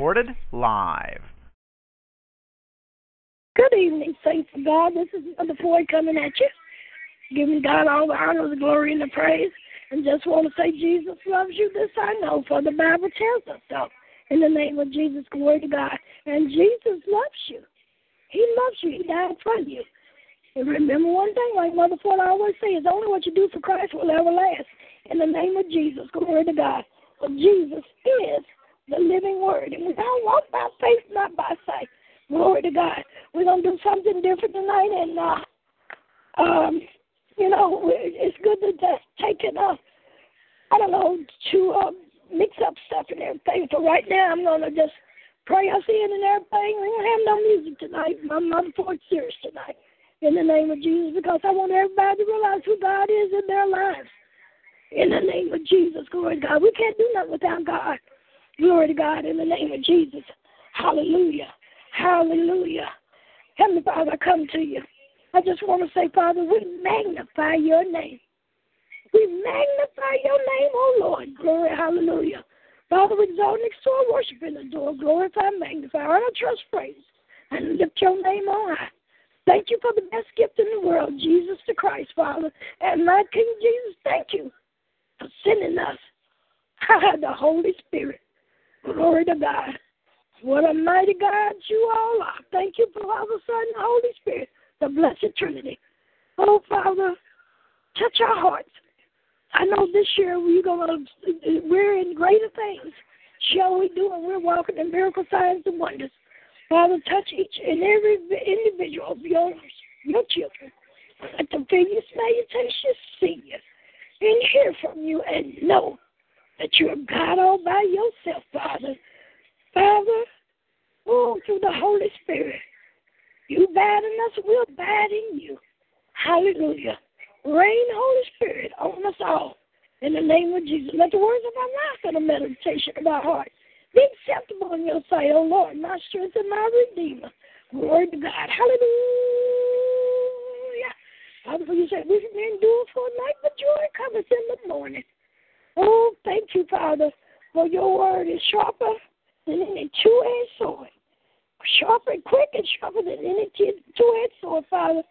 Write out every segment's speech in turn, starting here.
Recorded live. Good evening, saints of God. This is Mother Floyd coming at you, giving God all the honor, the glory, and the praise. And just want to say, Jesus loves you. This I know, for the Bible tells us so. In the name of Jesus, glory to God. And Jesus loves you. He loves you. He died for you. And remember one thing, like Mother Ford always says, only what you do for Christ will ever last. In the name of Jesus, glory to God. For Jesus is the living word. And we don't walk by faith, not by sight. Glory to God. We're going to do something different tonight. And, uh, um, you know, it's good to just take it up. I don't know, to uh, mix up stuff and everything. So right now, I'm going to just pray us in and everything. We don't have no music tonight. My mother for serious tonight. In the name of Jesus, because I want everybody to realize who God is in their lives. In the name of Jesus, glory to God. We can't do nothing without God. Glory to God in the name of Jesus. Hallelujah. Hallelujah. Heavenly Father, I come to you. I just want to say, Father, we magnify your name. We magnify your name, O oh Lord. Glory, hallelujah. Father, we exalt and extol, worship, and adore, glorify, magnify, honor, trust, praise, and lift your name on high. Thank you for the best gift in the world, Jesus the Christ, Father. And my King Jesus, thank you for sending us the Holy Spirit. Glory to God. What a mighty God you all are. Thank you Father, Son, and Holy Spirit, the blessed Trinity. Oh, Father, touch our hearts. I know this year we're gonna we're in greater things. Shall we do and we're walking in miracle signs and wonders. Father, touch each and every individual of your your children. Smell you, taste you, see you, and hear from you, and know that you're God all by yourself, Father. Father, oh, through the Holy Spirit, you abide in us, we'll abide in you. Hallelujah. Reign, Holy Spirit, on us all. In the name of Jesus, let the words of our mouth and the meditation of our heart be acceptable in your sight, O Lord, my strength and my redeemer. Glory to God. Hallelujah. Father, for you said we can endure for a night, but joy cometh in the morning. Oh, thank you, Father, for your word is sharper than any two-edged sword. Sharper and quick and sharper than any two-edged sword, Father.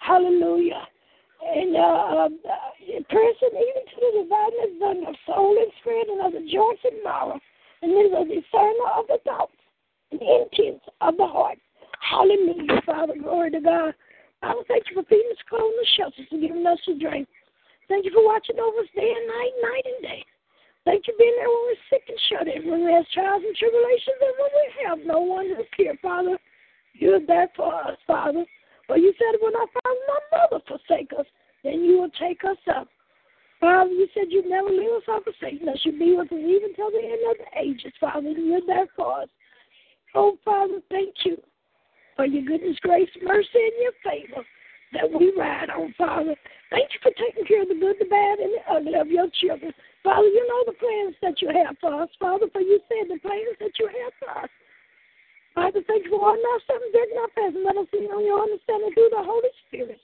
Hallelujah and uh, um, uh, person even to the dividing of the soul and spirit and of the joints and marrow, and is a discerner of the thoughts and intents of the heart. Hallelujah, Father, glory to God. I will thank you for feeding us, clothing us, shelters, and giving us a drink. Thank you for watching over us day and night, night and day. Thank you for being there when we're sick and shut in, when we have trials and tribulations, and when we have no one to care, Father. You're there for us, Father. But you said, when our father and our mother forsake us, then you will take us up. Father, you said you'd never leave us or forsake us. You'd be with us even till the end of the ages, Father, you're there for us. Oh, Father, thank you for your goodness, grace, mercy, and your favor that we ride on, Father. Thank you for taking care of the good, the bad, and the ugly of your children. Father, you know the plans that you have for us, Father, for you said the plans that you have for us Father, thank you for all our seven days in our past. Let us see on your understanding through the Holy Spirit.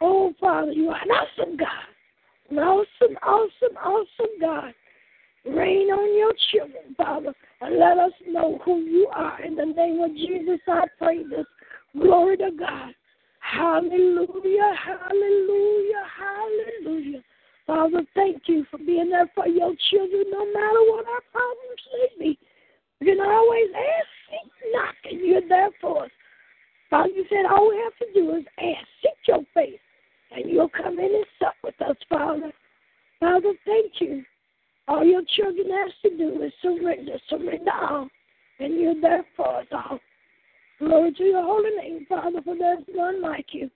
Oh, Father, you are an awesome God. An awesome, awesome, awesome God. Rain on your children, Father, and let us know who you are. In the name of Jesus, I pray this. Glory to God. Hallelujah, hallelujah, hallelujah. Father, thank you for being there for your children no matter what our problems may be. You can always ask seek, knock, and you're there for us. Father, you said all we have to do is ask, seek your face, and you'll come in and sup with us, Father. Father, thank you. All your children have to do is surrender, surrender all, and you're there for us all. Glory to your holy name, Father, for there's none like you.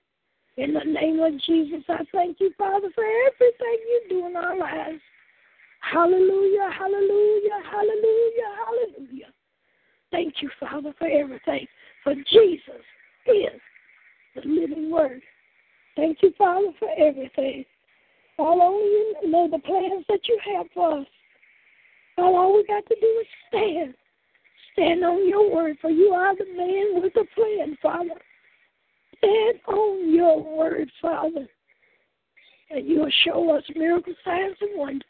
In the name of Jesus, I thank you, Father, for everything you do in our lives. Hallelujah, hallelujah, hallelujah, hallelujah. Thank you, Father, for everything. For Jesus is the living word. Thank you, Father, for everything. All only you know the plans that you have for us. All, we got to do is stand. Stand on your word, for you are the man with a plan, Father. Stand on your word, Father. And you'll show us miracle signs and wonders.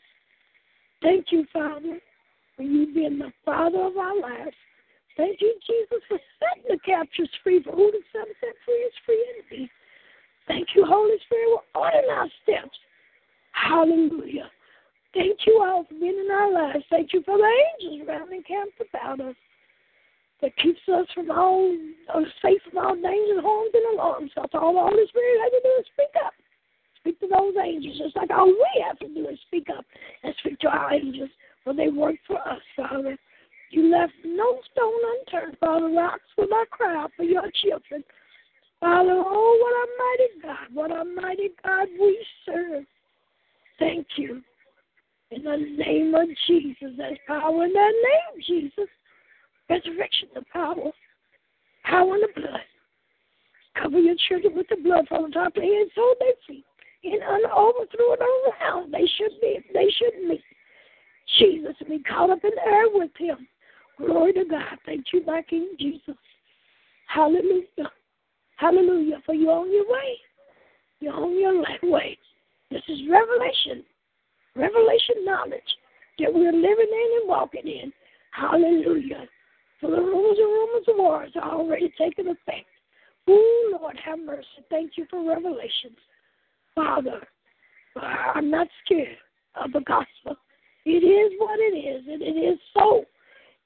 Thank you, Father, for you being the Father of our lives. Thank you, Jesus, for setting the captives free. For who the Son set free is free indeed. Thank you, Holy Spirit, for ordering our steps. Hallelujah. Thank you all for being in our lives. Thank you for the angels around and camped about us that keeps us from all uh, safe from all dangers, harms, and alarms. That's all the Holy Spirit has to do is speak up. Speak to those angels, just like all we have to do is speak up and speak to our angels, for they work for us, Father. You left no stone unturned, Father. Rocks will not cry out for your children. Father, oh, what a mighty God, what a mighty God we serve. Thank you. In the name of Jesus, there's power in that name, Jesus. Resurrection, the power, power in the blood. Cover your children with the blood from the top of their head so they feet. And overthrow it around. They should be, they should meet. Jesus be caught up in the air with him. Glory to God. Thank you, my King Jesus. Hallelujah. Hallelujah. For you're on your way. You're on your way. This is revelation. Revelation knowledge that we're living in and walking in. Hallelujah. For the rumors and rumors of wars are already taking effect. Oh, Lord, have mercy. Thank you for revelations. Father, I'm not scared of the gospel. It is what it is, and it is so.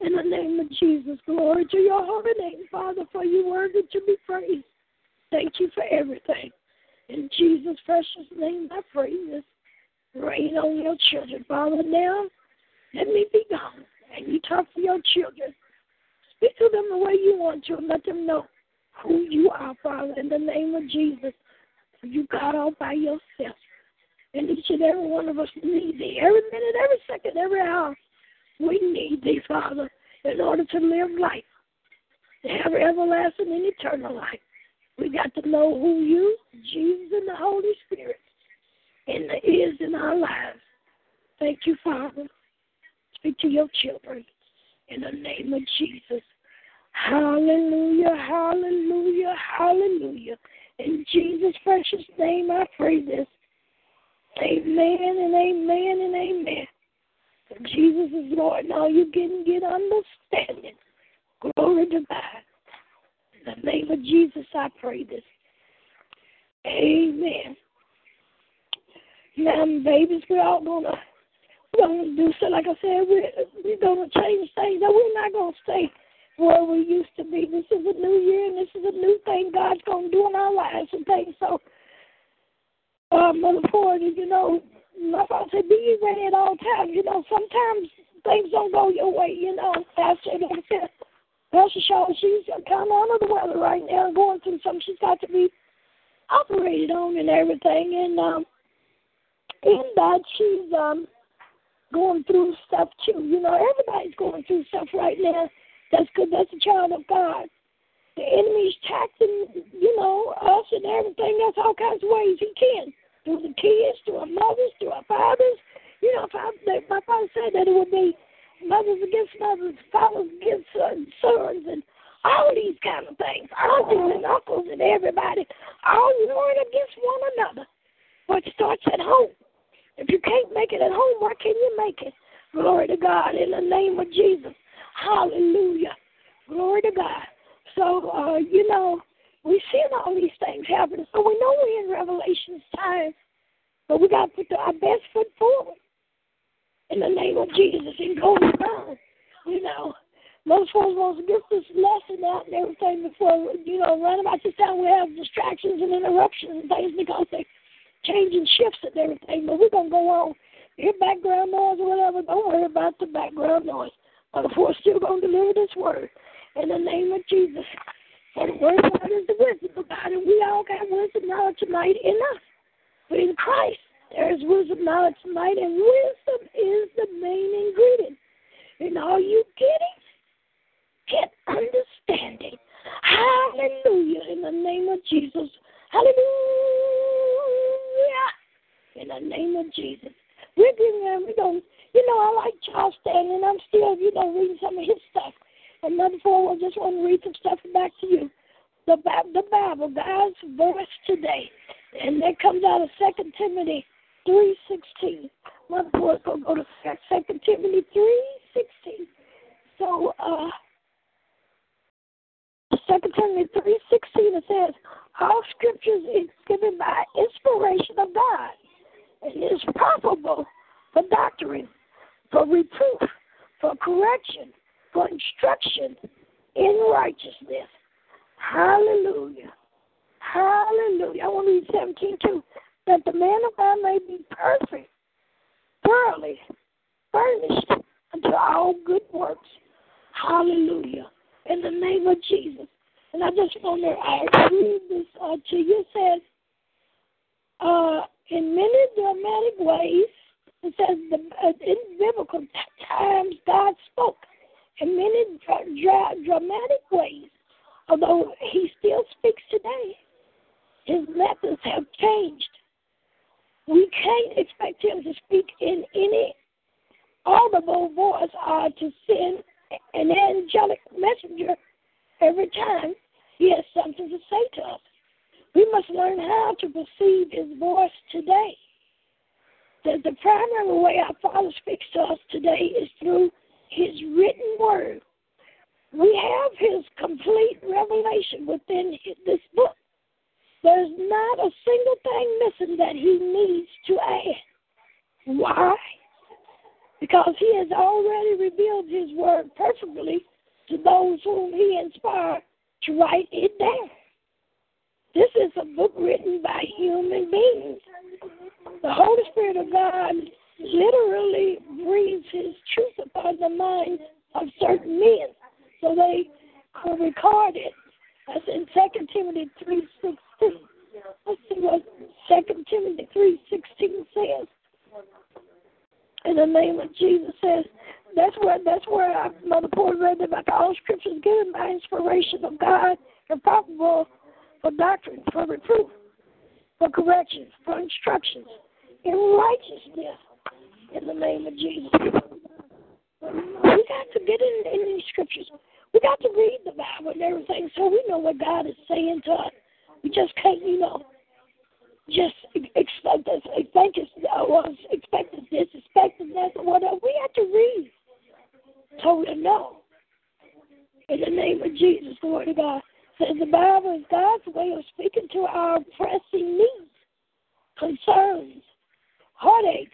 In the name of Jesus, glory to your holy name, Father, for you worthy to be praised. Thank you for everything. In Jesus' precious name, I pray this. Rain on your children, Father. Now, let me be gone. And you talk to your children. Speak to them the way you want to and let them know who you are, Father, in the name of Jesus. You got all by yourself. And each and every one of us need thee. Every minute, every second, every hour. We need thee, Father, in order to live life. To have everlasting and eternal life. We got to know who you, Jesus, and the Holy Spirit, and the is in our lives. Thank you, Father. Speak to your children in the name of Jesus. Hallelujah, hallelujah, hallelujah. In Jesus' precious name, I pray this. Amen and amen and amen. Jesus is Lord. Now you can get understanding. Glory to God. In the name of Jesus, I pray this. Amen. Now, babies, we're all gonna we're gonna do so. Like I said, we're we're gonna change things. Now, we're not gonna stay where we used to be. This is a new year, and this is a new thing God's gonna do in our lives and things. So, um, Mother Ford, you know, my father said, be ready at all times. You know, sometimes things don't go your way. You know, Pastor, like I said, Pastor Shaw, she's kind of under the weather right now, going through something she's got to be operated on and everything. And um, in that, she's um, going through stuff too. You know, everybody's going through stuff right now. That's good. That's a child of God. The enemy's taxing, you know, us and everything. That's all kinds of ways he can. Through the kids, through our mothers, through our fathers. You know, if I, my father said that it would be mothers against mothers, fathers against sons, sons, and all these kind of things. Aunties and uncles and everybody, all warring against one another. But starts at home. If you can't make it at home, why can't you make it? Glory to God in the name of Jesus. Hallelujah. Glory to God. So, uh, you know, we've seen all these things happen. So we know we're in Revelation's time. But we got to put our best foot forward in the name of Jesus and go around. You know, most folks want to get this lesson out and everything before, you know, right about this time we have distractions and interruptions and things because they're changing shifts and everything. But we're to go on. Hear background noise or whatever, don't worry about the background noise. But we're still to deliver this word in the name of Jesus. For the word of God is the wisdom of God, and we all got wisdom knowledge tonight in us. But in Christ, There is wisdom, knowledge, and might, and wisdom is the main ingredient. And all you getting? Get understanding. Hallelujah. In the name of Jesus. Hallelujah. In the name of Jesus. We're getting there. we don't you know, I like Charles Stanley and I'm still, you know, reading some of his stuff. And number four, I just want to read some stuff back to you. The, the Bible, God's voice today. And that comes out of Second Timothy 3.16. Mother boy's going to go to Second Timothy 3.16. So, uh, Second Timothy 3.16, it says, all scriptures is given by inspiration of God and is profitable for doctrine, for reproof, for correction, for instruction in righteousness. Hallelujah. Hallelujah. I want to read 17 too. That the man of God may be perfect, thoroughly furnished unto all good works. Hallelujah. In the name of Jesus. And I just want to read this uh, to you. Says, uh, in many dramatic ways, it says the, uh, in biblical times God spoke in many dra- dra- dramatic ways, although He still speaks today. His methods have changed. We can't expect Him to speak in any audible voice or to send an angelic messenger every time He has something to say to us. We must learn how to perceive His voice today the, the primary way our Father speaks to us today is through His written word. We have His complete revelation within this book. There's not a single thing missing that He needs to add. Why? Because He has already revealed His word perfectly to those whom He inspired to write it down. This is a book written by human beings. The Holy Spirit of God literally breathes His truth upon the minds of certain men, so they could record it. That's in Second Timothy three sixteen. Let's see what Second Timothy three sixteen says. In the name of Jesus says that's where that's where I, Mother Paul read about all scriptures given by inspiration of God and probable for doctrine, for reproof, for correction, for instructions in righteousness in the name of Jesus. We got to get in, in these scriptures. We got to read the Bible and everything so we know what God is saying to us. We just can't, you know, just expect us, think it's, uh, expect this, expect that, or whatever. We have to read so him no. In the name of Jesus, glory to God. Says the Bible is God's way of speaking to our pressing needs, concerns, heartaches,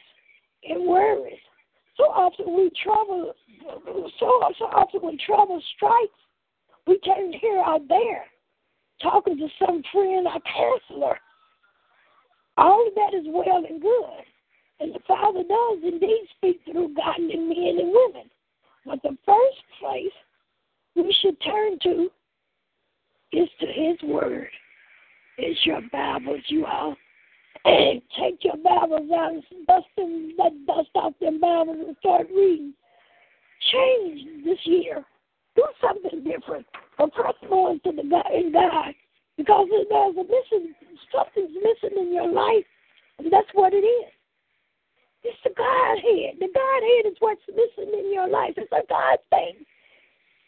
and worries. So often we trouble, so, so often when trouble strikes, we turn here or there, talking to some friend or counselor. All of that is well and good. And the Father does indeed speak through godly men and women. But the first place we should turn to is to His Word. It's your Bibles, you all. Take your Bibles out and dust them, dust off them Bibles and start reading. Change this year. Do something different. Or press more into the God in God. Because there's a missing something's missing in your life, and that's what it is. It's the Godhead. The Godhead is what's missing in your life. It's a God thing.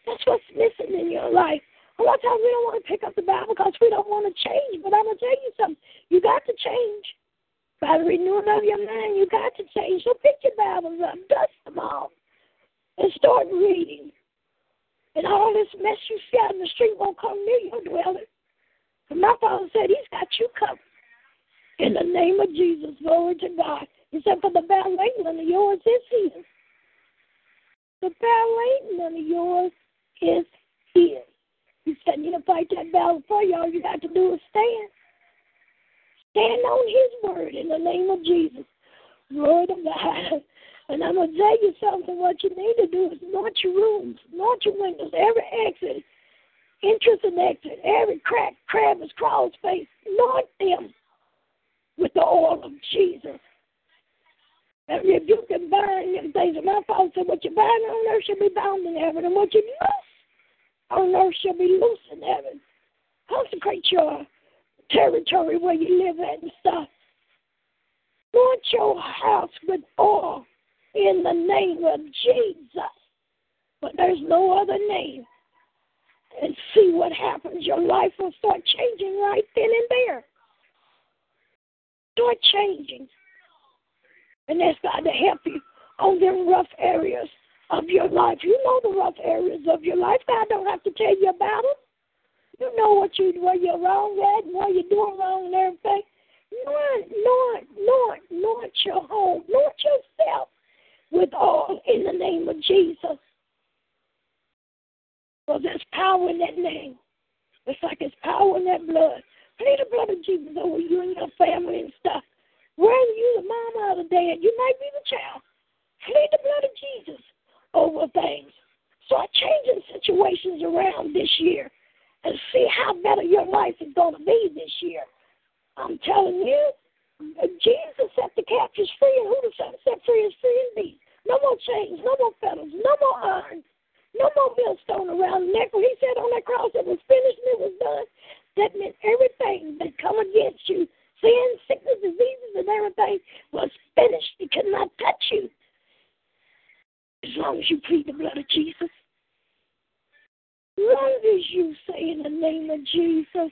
That's what's missing in your life. A lot of times we don't want to pick up the Bible because we don't want to change. But I'm going to tell you something. You got to change. By the renewing of your mind, you got to change. So pick your Bibles up, dust them off, and start reading. And all this mess you see out in the street won't come near your dwelling. But my father said he's got you covered. In the name of Jesus, glory to God. He said, for the battle ain't none of yours is his. The battle ain't none of yours is his. He said, you to fight that battle for you. All you got to do is stand. Stand on his word in the name of Jesus. Lord of God. And I'm going to tell you something. What you need to do is anoint your rooms, anoint your windows, every exit, entrance and exit, every crack, crevice, crawl space. Anoint them with the oil of Jesus. If you can bind them things, my father said, what you bind on earth shall be bound in heaven, and what you loose on earth shall be loose in heaven. Consecrate your territory where you live at and stuff. Anoint your house with oil in the name of Jesus. But there's no other name. And see what happens. Your life will start changing right then and there. Start changing. And that's to help you on them rough areas of your life. You know the rough areas of your life. God don't have to tell you about them. You know what you where you're wrong at and what you're doing wrong and everything. Lord, Lord, Lord, Lord your home, Lord yourself with all in the name of Jesus. Well, there's power in that name. It's like there's power in that blood. Plead the blood of Jesus over you and your family and stuff. Whether you the mama or the dad, you might be the child. Plead the blood of Jesus over things. Start changing situations around this year and see how better your life is going to be this year. I'm telling you, Jesus set the captives free, and who the Son set free is free indeed. No more chains, no more fetters, no more iron, no more millstone around the neck. When he said on that cross it was finished and it was done, that meant everything that come against you, sin, sickness, diseases, and everything was finished. It could not touch you as long as you plead the blood of Jesus. As long as you say in the name of Jesus,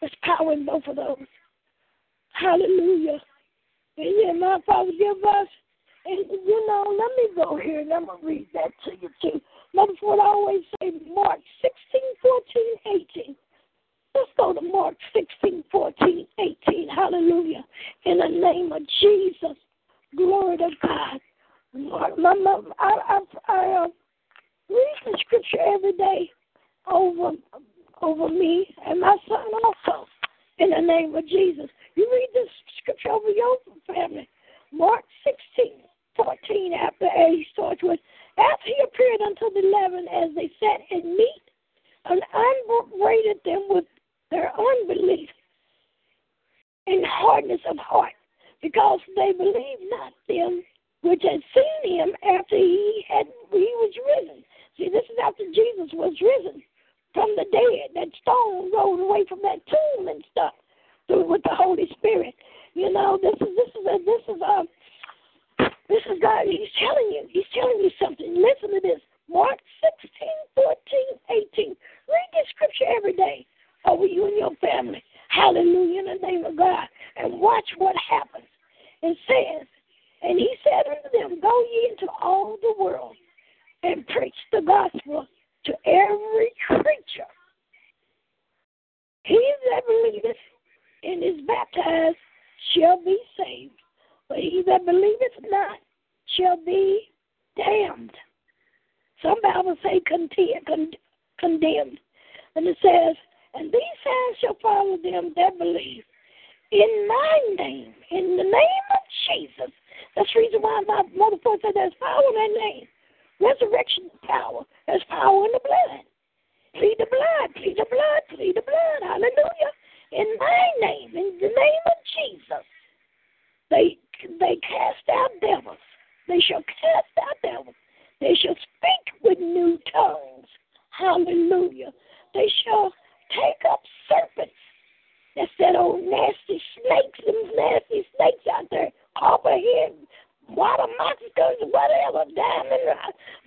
there's power in both of those. Hallelujah. And then my Father give us, and you know, let me go here and I'm to read that to you too. Number four, I always say Mark 16, 14, 18. Let's go to Mark 16, 14, 18. Hallelujah. In the name of Jesus. Glory to God. Mark, my mom, I, I, I uh, read the scripture every day over over me and my son also. In the name of Jesus. You read this scripture over your family. Mark 16, 14, after A starts with, After he appeared unto the eleven as they sat in meat, and unbraided them with their unbelief and hardness of heart, because they believed not them which had seen him after he had he was risen. See, this is after Jesus was risen from the dead. That stone rolled away from that tomb and stuff through with the Holy Spirit. You know, this is this is a, this is a this is God. He's telling you. He's telling you something. Listen to this. Mark 16, 14, 18. Read this scripture every day over you and your family. Hallelujah in the name of God. And watch what happens. It says, And he said unto them, Go ye into all the world and preach the gospel to every creature. He that believeth and is baptized shall be saved, but he that believeth not shall be damned. Some Bibles say condemned. And it says, And these signs shall follow them that believe. In my name, in the name of Jesus. That's the reason why my mother said there's power in that name. Resurrection power. There's power in the blood. Plead the blood, plead the blood, plead the blood. Hallelujah. In my name, in the name of Jesus, they they cast out devils. They shall cast out devils. They shall speak with new tongues. Hallelujah. They shall take up serpents. That's that old oh, nasty snakes, them nasty snakes out there, copperhead, water monsters, whatever, diamond,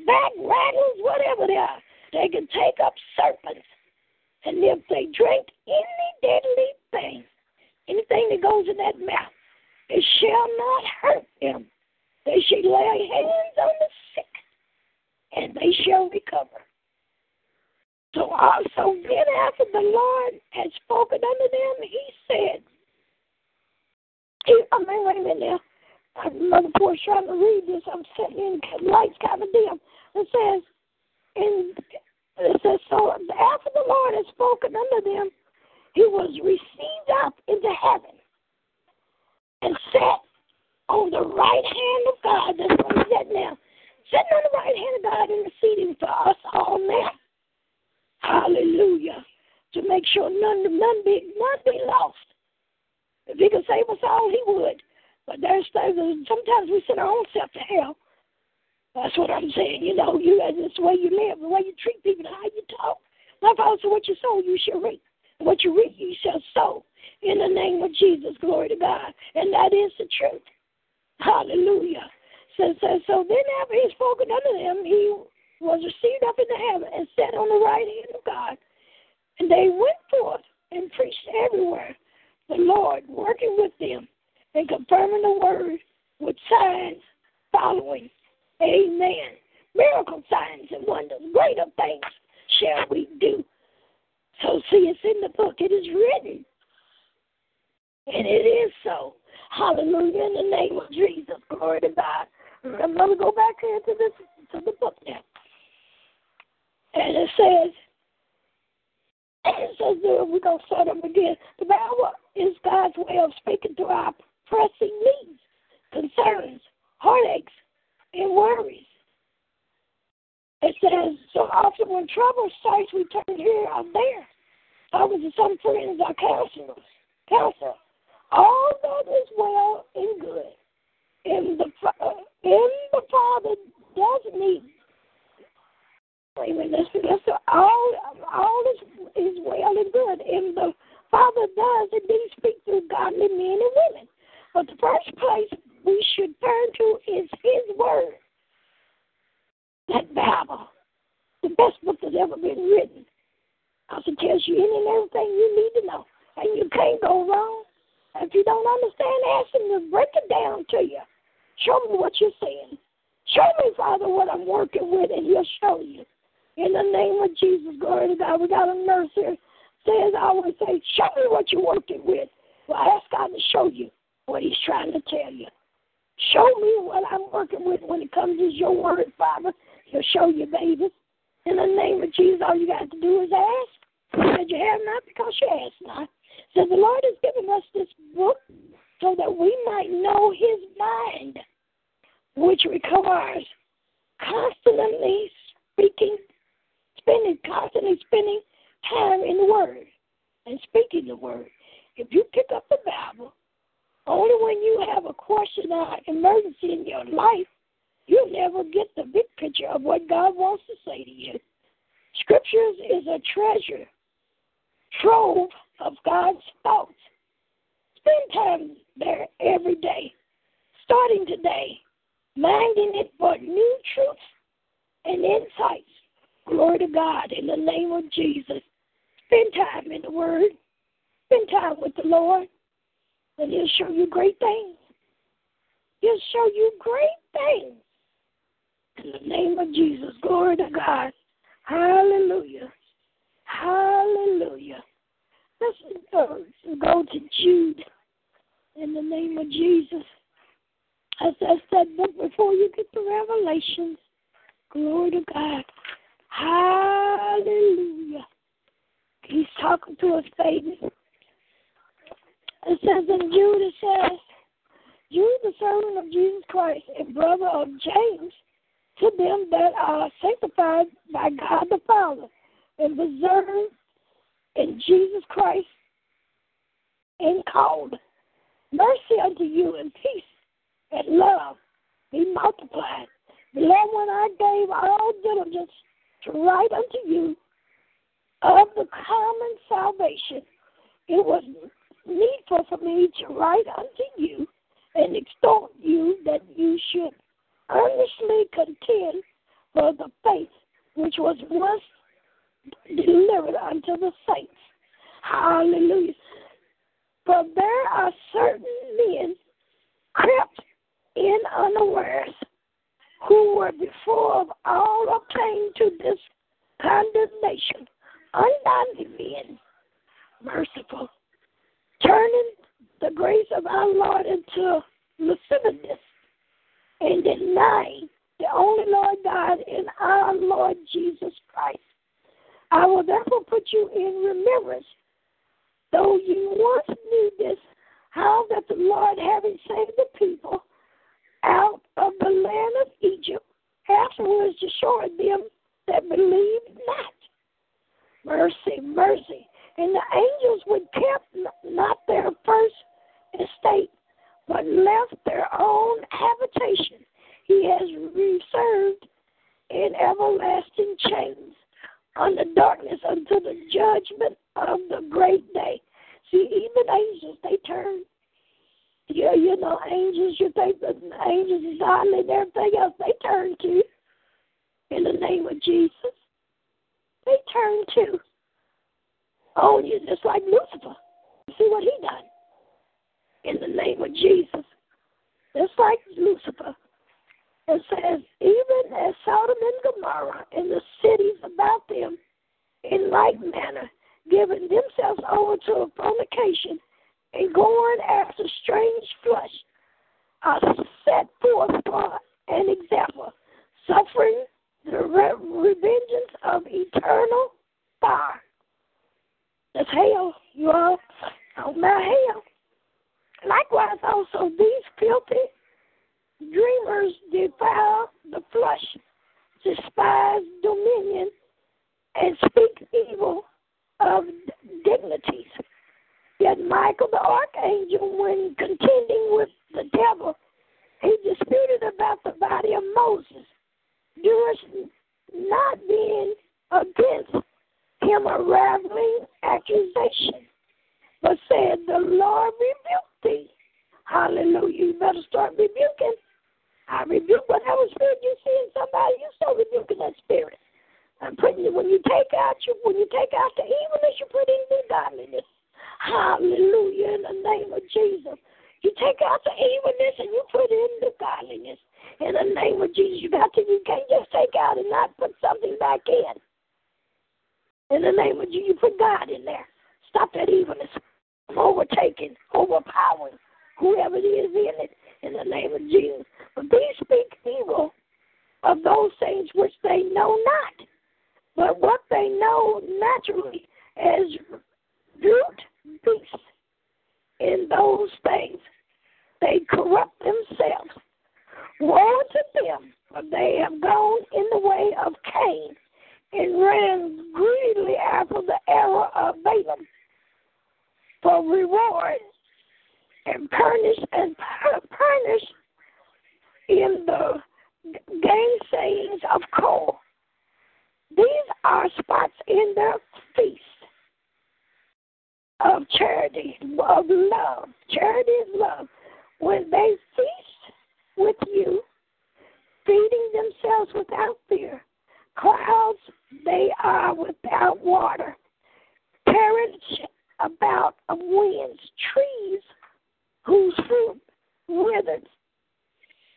back rattlers, whatever they are. They can take up serpents. And if they drink any deadly thing, anything that goes in that mouth, it shall not hurt them. They shall lay hands on the sick, and they shall recover. So also then after the Lord had spoken unto them, he said, I mean, wait a minute now. Uh, Mother Poor's trying to read this. I'm sitting in lights kind of dim. It says, in it says, so after the Lord had spoken unto them, he was received up into heaven and sat on the right hand of God. That's where he's at now. Sitting on the right hand of God interceding for us all now. Hallelujah. To make sure none, none, be, none be lost. If he could save us all, he would. But there's sometimes we send our own self to hell. That's what I'm saying. You know, you it's the way you live, the way you treat people, how you talk. My Father said, "What you sow, you shall reap. What you reap, you shall sow." In the name of Jesus, glory to God, and that is the truth. Hallelujah. So, so, so then after he spoken unto them, he was received up into heaven and sat on the right hand they went treasure trove of God's thoughts. Spend time there every day, starting today, minding it for new truths and insights Glory to God in the name of Jesus. Spend time in the Word. Spend time with the Lord, and He'll show you great things. He'll show you great things. In the name of Jesus. Glory to God. Hallelujah. Hallelujah. Let's uh, go to Jude in the name of Jesus. As I said before you get to Revelations, glory to God. Hallelujah. He's talking to us, baby. It says in Jude, it says, Jude, the servant of Jesus Christ and brother of James, to them that are sanctified by God the Father and preserved in Jesus Christ and called. Mercy unto you and peace and love be multiplied. Beloved, when I gave all diligence to write unto you of the common salvation. It was needful for me to write unto you and extort you that you should earnestly contend for the faith which was once delivered unto the saints. Hallelujah. For there are certain men crept in unawares who were before of all obtained to this condemnation, ungodly men, merciful, turning the grace of our Lord into lasciviousness and denying the only Lord God and our Lord Jesus Christ. I will therefore put you in remembrance, though you once knew this, how that the Lord, having saved the people, out of the land of Egypt, afterwards destroyed them that believed not. Mercy, mercy. And the angels would kept not their first estate, but left their own habitation. He has reserved in everlasting chains under darkness until the judgment of the great day. See, even angels, they turn. Yeah, you know, angels, you think that angels is godly and everything else, they turn to in the name of Jesus. They turn to. Oh, you just like Lucifer. See what he done in the name of Jesus. Just like Lucifer. It says, even as Sodom and Gomorrah and the cities about them, in like manner, giving themselves over to fornication and going after strange flesh, are set forth for an example, suffering the revengeance of eternal fire. That's hell, you all. Talking about hell. Likewise, also, these filthy dreamers defile the flesh, despise dominion, and speak evil of dignities. Yet Michael the archangel, when contending with the devil, he disputed about the body of Moses, durst not being against him a raveling accusation, but said, The Lord rebuked thee. Hallelujah. You better start rebuking. I rebuke whatever spirit you see in somebody, you start rebuking that spirit. I'm putting when you take out you when you take out the evilness, you put in the godliness. Hallelujah in the name of Jesus. You take out the evilness and you put in the godliness. In the name of Jesus, you got to you can't just take out and not put something back in. In the name of Jesus, you put God in there. Stop that evilness from overtaking, overpowering whoever it is in it. In the name of Jesus. But these speak evil of those things which they know not but what they know naturally as brute beasts in those things, they corrupt themselves. Woe to them, for they have gone in the way of Cain and ran greedily after the error of Balaam for reward and punish and punish in the gainsayings of Core. These are spots in the feast of charity, of love. Charity is love. When they feast with you, feeding themselves without fear, clouds they are without water, perish about winds, trees whose fruit withered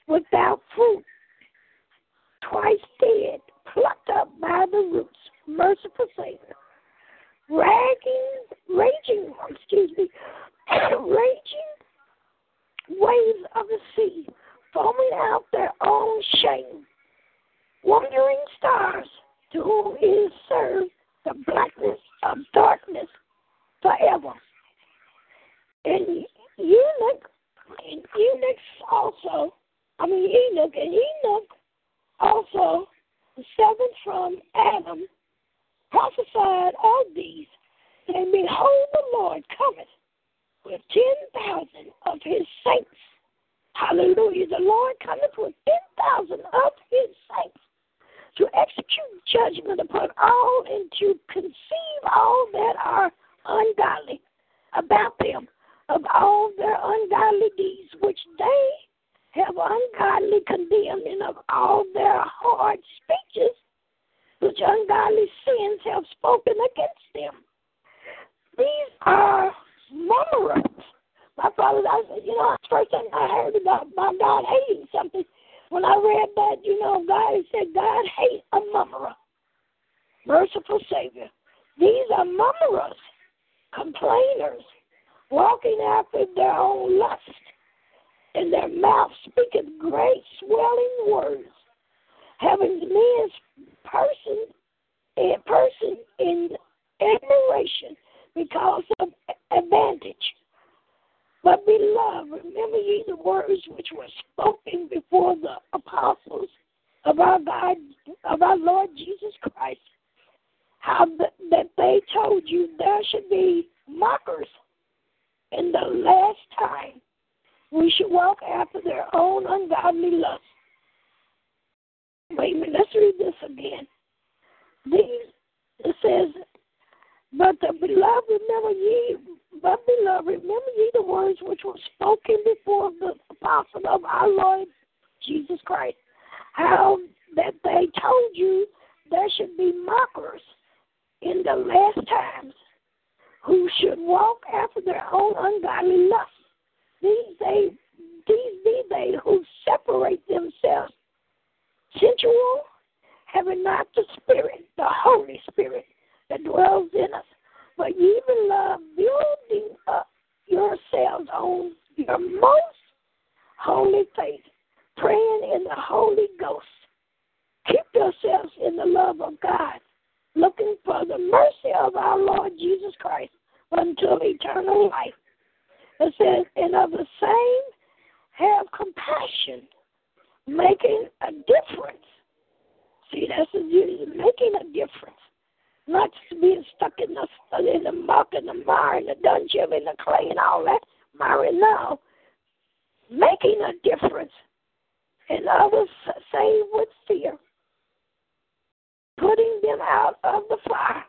without fruit, twice dead, plucked up by the roots. Merciful Savior. Ragging, raging, excuse me, raging waves of the sea, foaming out their own shame. Wandering stars, to whom is served the blackness of darkness forever. And eunuch, eunuchs also, I mean Enoch and Enoch also the seventh from Adam, prophesied of these, and behold, the Lord cometh with ten thousand of his saints. Hallelujah. The Lord cometh with ten thousand of his saints to execute judgment upon all and to conceive all that are ungodly about them of all their ungodly deeds which they have ungodly condemned, and of all their hard speeches which ungodly sins have spoken against them. These are murmurers. My father, I you know, first thing I heard about my God hating something, when I read that, you know, God said God hates a murmurer. Merciful Savior. These are murmurers, complainers, walking after their own lust and their mouth speaketh great swelling words, having men's person in person in admiration because of advantage. But beloved, remember ye the words which were spoken before the apostles of our God, of our Lord Jesus Christ, how that they told you there should be mockers in the last time we should walk after their own ungodly lust. Wait a minute, let's read this again. These it says, But the beloved remember ye but beloved, remember ye the words which were spoken before the apostle of our Lord Jesus Christ, how that they told you there should be mockers in the last times who should walk after their own ungodly lusts. These they these be they who separate themselves sensual, having not the Spirit, the Holy Spirit that dwells in us. But ye beloved, building up yourselves on your most holy faith, praying in the Holy Ghost. Keep yourselves in the love of God, looking for the mercy of our Lord Jesus Christ until eternal life. It says, and of the same have compassion, making a difference. See, that's making a difference. Not just being stuck in the in the muck and the mire and the dungeon and the clay and all that. Mire now. Making a difference. And others say with fear. Putting them out of the fire.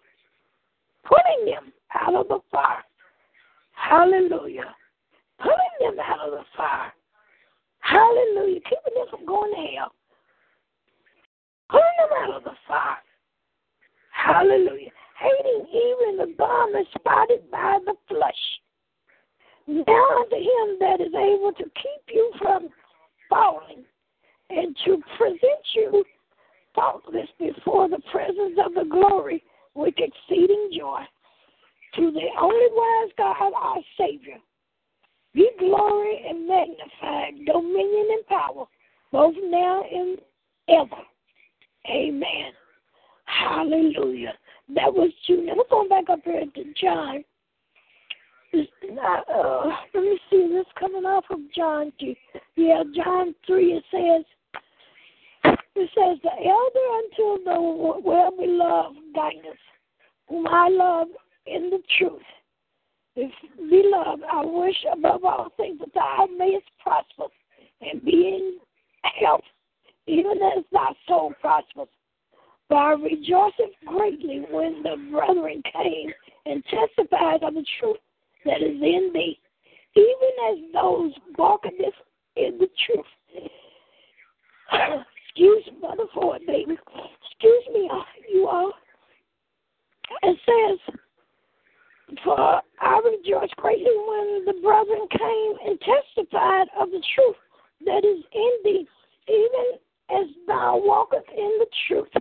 Putting them out of the fire. Hallelujah. Putting them out of the fire. Hallelujah. Keeping them from going to hell. Putting them out of the fire. Hallelujah. Hating even the garment spotted by the flesh. Now unto him that is able to keep you from falling and to present you faultless before the presence of the glory with exceeding joy. To the only wise God, our Savior, be glory and magnified, dominion and power, both now and ever. Amen. Hallelujah. That was Jude. We're going back up here to John. Uh, let me see. This coming off of John. Yeah, John 3, it says, it says, the elder unto the well beloved Gaius, whom I love in the truth. If beloved, I wish above all things that thou mayest prosper and be in health, even as thy soul prospers. For I rejoiced greatly when the brethren came and testified of the truth that is in thee, even as those walking in the truth. Excuse Mother Ford, baby. Excuse me, you all. It says, For I rejoiced greatly when the brethren came and testified of the truth that is in thee, even as thou walkest in the truth.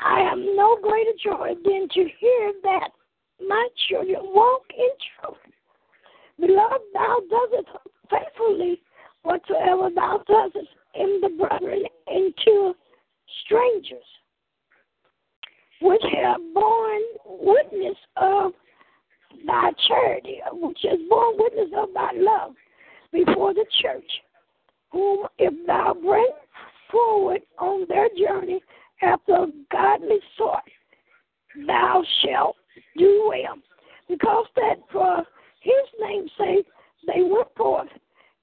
I have no greater joy than to hear that my children walk in truth. Beloved, thou doest faithfully whatsoever thou doest in the brethren into strangers, which have borne witness of thy charity, which has borne witness of thy love before the church, whom if thou bring forward on their journey after godly sort, thou shalt do well. Because that for his name's sake they went forth,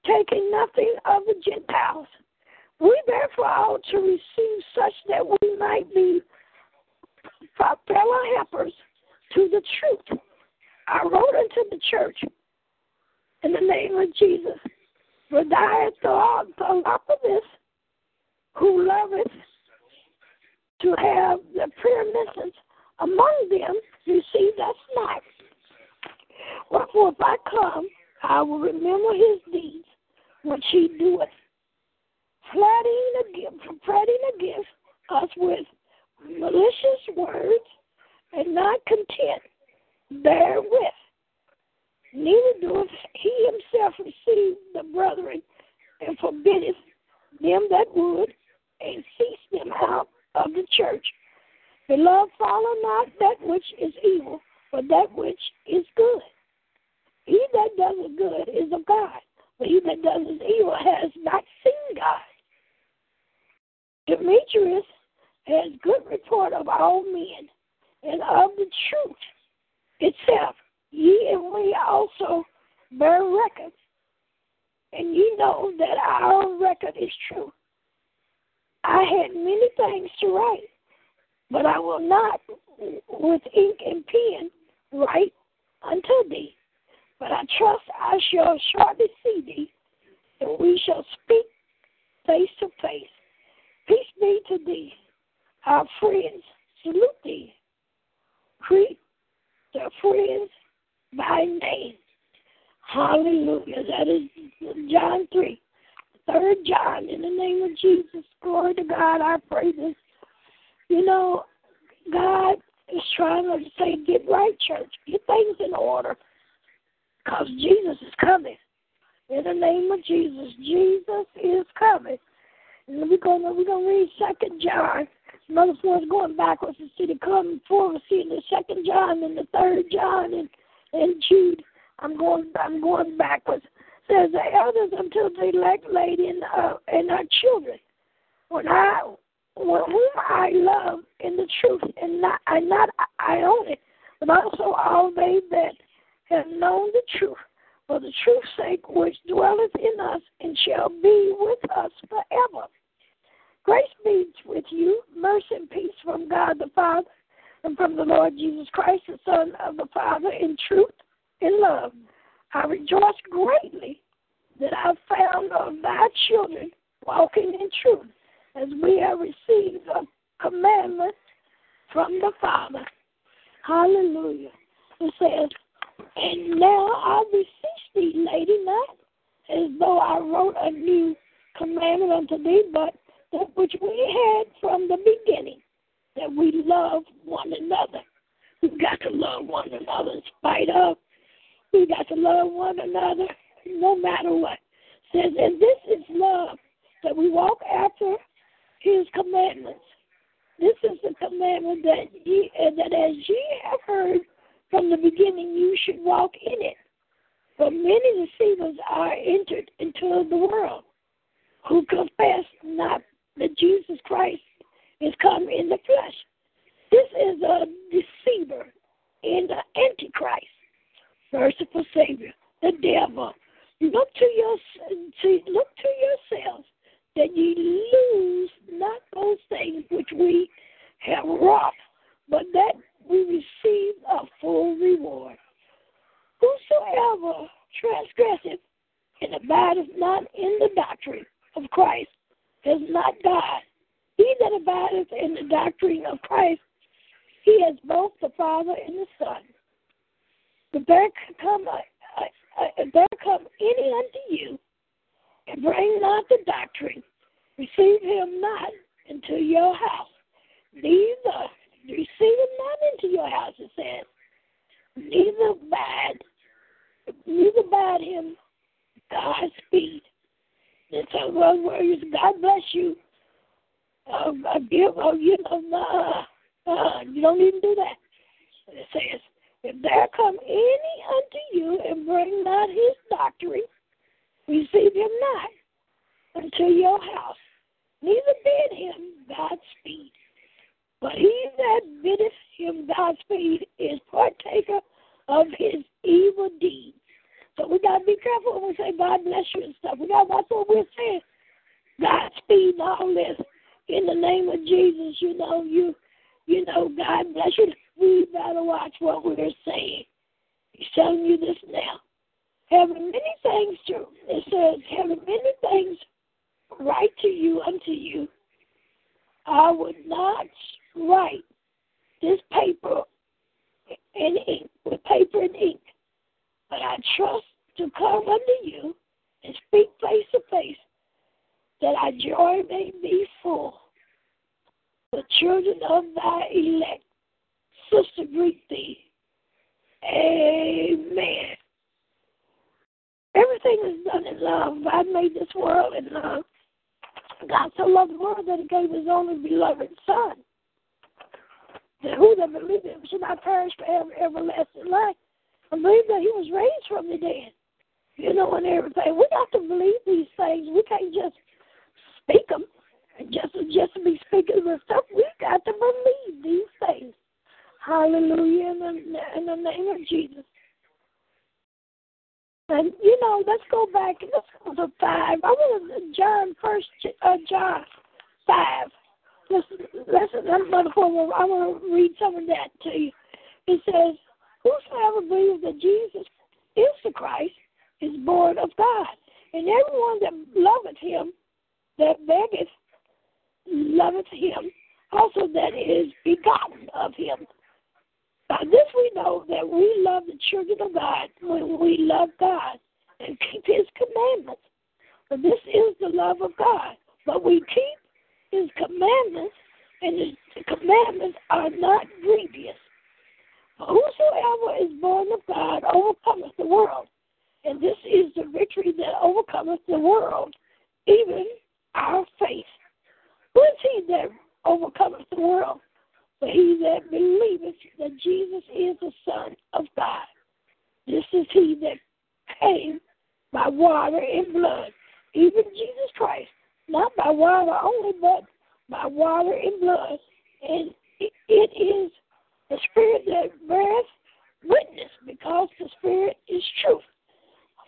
taking nothing of the Gentiles. We therefore ought to receive such that we might be fellow helpers to the truth. I wrote unto the church in the name of Jesus, for thou art the this, who loveth to have the preeminence among them, see, that's not. Wherefore, if I come, I will remember his deeds which he doeth, fretting against us with malicious words, and not content therewith. Neither doeth he himself receive the brethren, and forbiddeth them that would, and cease them out of the church. Beloved, follow not that which is evil, but that which is good. He that does good is of God, but he that does evil has not seen God. Demetrius has good report of all men and of the truth itself. Ye and we also bear record and ye know that our record is true. I had many things to write, but I will not with ink and pen write unto thee. But I trust I shall shortly see thee, and we shall speak face to face. Peace be to thee. Our friends salute thee. Greet the friends by name. Hallelujah. That is John 3. Third John, in the name of Jesus. Glory to God. I pray this. You know, God is trying to say, get right, church. Get things in order. Because Jesus is coming. In the name of Jesus. Jesus is coming. We're gonna we're gonna read second John. Mother was going backwards instead of coming forward, seeing the second John and the third John and and Jude. I'm going I'm going backwards. Says the elders until the elect lady and uh, and our children. When I when whom I love in the truth and not I not I own it, but also all they that have known the truth, for the truth's sake which dwelleth in us and shall be with us forever. Grace be with you, mercy and peace from God the Father and from the Lord Jesus Christ, the Son of the Father, in truth and love. I rejoice greatly that I found of thy children walking in truth, as we have received a commandment from the Father. Hallelujah. It says, And now I beseech thee, lady, not as though I wrote a new commandment unto thee, but that which we had from the beginning, that we love one another. We've got to love one another in spite of. We've got to love one another no matter what. Says, and this is love, that we walk after his commandments. This is the commandment that ye, that as ye have heard from the beginning, you should walk in it. For many deceivers are entered into the world, who confess not that Jesus Christ is come in the flesh. This is a deceiver and the antichrist, merciful Savior, the devil. Look to your to look to yourselves that ye lose not those things which we have wrought, but that we receive a full reward. Whosoever transgresseth and abideth not in the doctrine of Christ does not die. He that abideth in the doctrine of Christ, he has both the Father and the Son. But there come, uh, uh, uh, there come any unto you, and bring not the doctrine, receive him not into your house. Neither receive him not into your house, it says. Neither bad, neither bad him Godspeed. And so those words, God bless you. Uh, I give, oh, you know, you don't even do that. And it says, if there come any unto you and bring not his doctrine, receive him not unto your house, neither bid him Godspeed. But he that biddeth him Godspeed is partaker of his evil deeds. So we gotta be careful when we say God bless you and stuff. We gotta watch what we're saying. Godspeed and all this. In the name of Jesus, you know, you you know, God bless you. We gotta watch what we're saying. He's telling you this now. Having many things to it says, having many things write to you unto you, I would not write this paper and ink with paper and ink but I trust to come unto you and speak face to face, that our joy may be full. The children of thy elect, sister, greet thee. Amen. Everything is done in love. God made this world in love. God so loved the world that he gave his only beloved Son. That who that believe him should not perish forever, everlasting life believe that he was raised from the dead. You know, and everything. We got to believe these things. We can't just speak them and just just be speaking the stuff. We got to believe these things. Hallelujah in the, in the name of Jesus. And you know, let's go back. Let's go to five. I want to John first. Uh, John five. Listen. I'm going to I want to read some of that to you. It says, "Whosoever believes that Jesus is the Christ is born of God, and everyone that loveth Him, that beggeth, loveth Him, also that is begotten of Him." By this we know that we love the children of God when we love God and keep His commandments. For this is the love of God. But we keep His commandments, and His commandments are not grievous. Whosoever is born of God overcometh the world. And this is the victory that overcometh the world, even our faith. Who is he that overcometh the world? But he that believeth that Jesus is the Son of God. This is he that came by water and blood, even Jesus Christ, not by water only, but by water and blood. And it is the Spirit that beareth witness, because the Spirit is truth.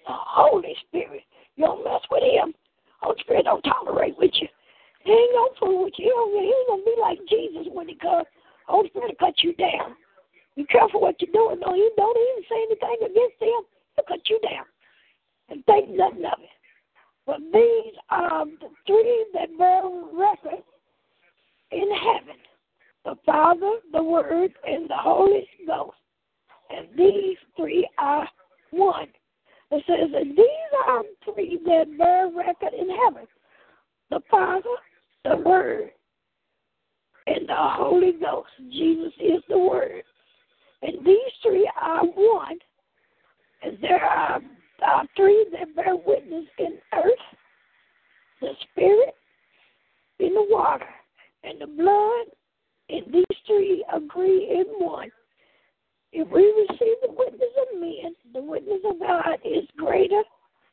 The Holy Spirit, you don't mess with him. Holy Spirit don't tolerate with you. He ain't gonna fool with you. He ain't gonna be like Jesus when he comes. Holy Spirit will cut you down. Be careful what you're doing. No, you don't even say anything against him. He'll cut you down. And think nothing of it. But these are the three that bear record in heaven the Father, the Word, and the Holy Ghost. And these three are one. It says that these are three that bear record in heaven the Father, the Word, and the Holy Ghost. Jesus is the Word. And these three are one. And there are, are three that bear witness in earth, the Spirit, in the water, and the blood. And these three agree in one. If we receive the witness of men, the witness of God is greater,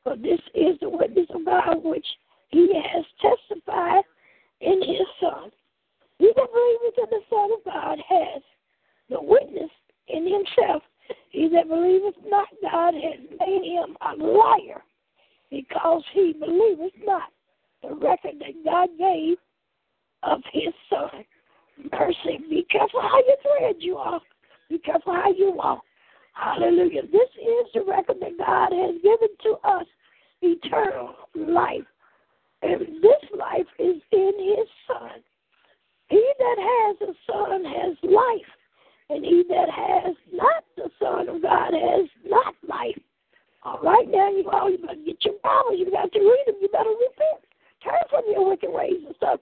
for this is the witness of God which he has testified in his Son. He that believeth in the Son of God has the witness in himself. He that believeth not God has made him a liar, because he believeth not the record that God gave of his Son. Mercy, be careful how you thread you are. Be careful how you walk. Hallelujah. This is the record that God has given to us eternal life. And this life is in his Son. He that has the Son has life, and he that has not the Son of God has not life. All right, now you all you better get your Bible. You got to read them. You better repent. Turn from your wicked ways and stuff.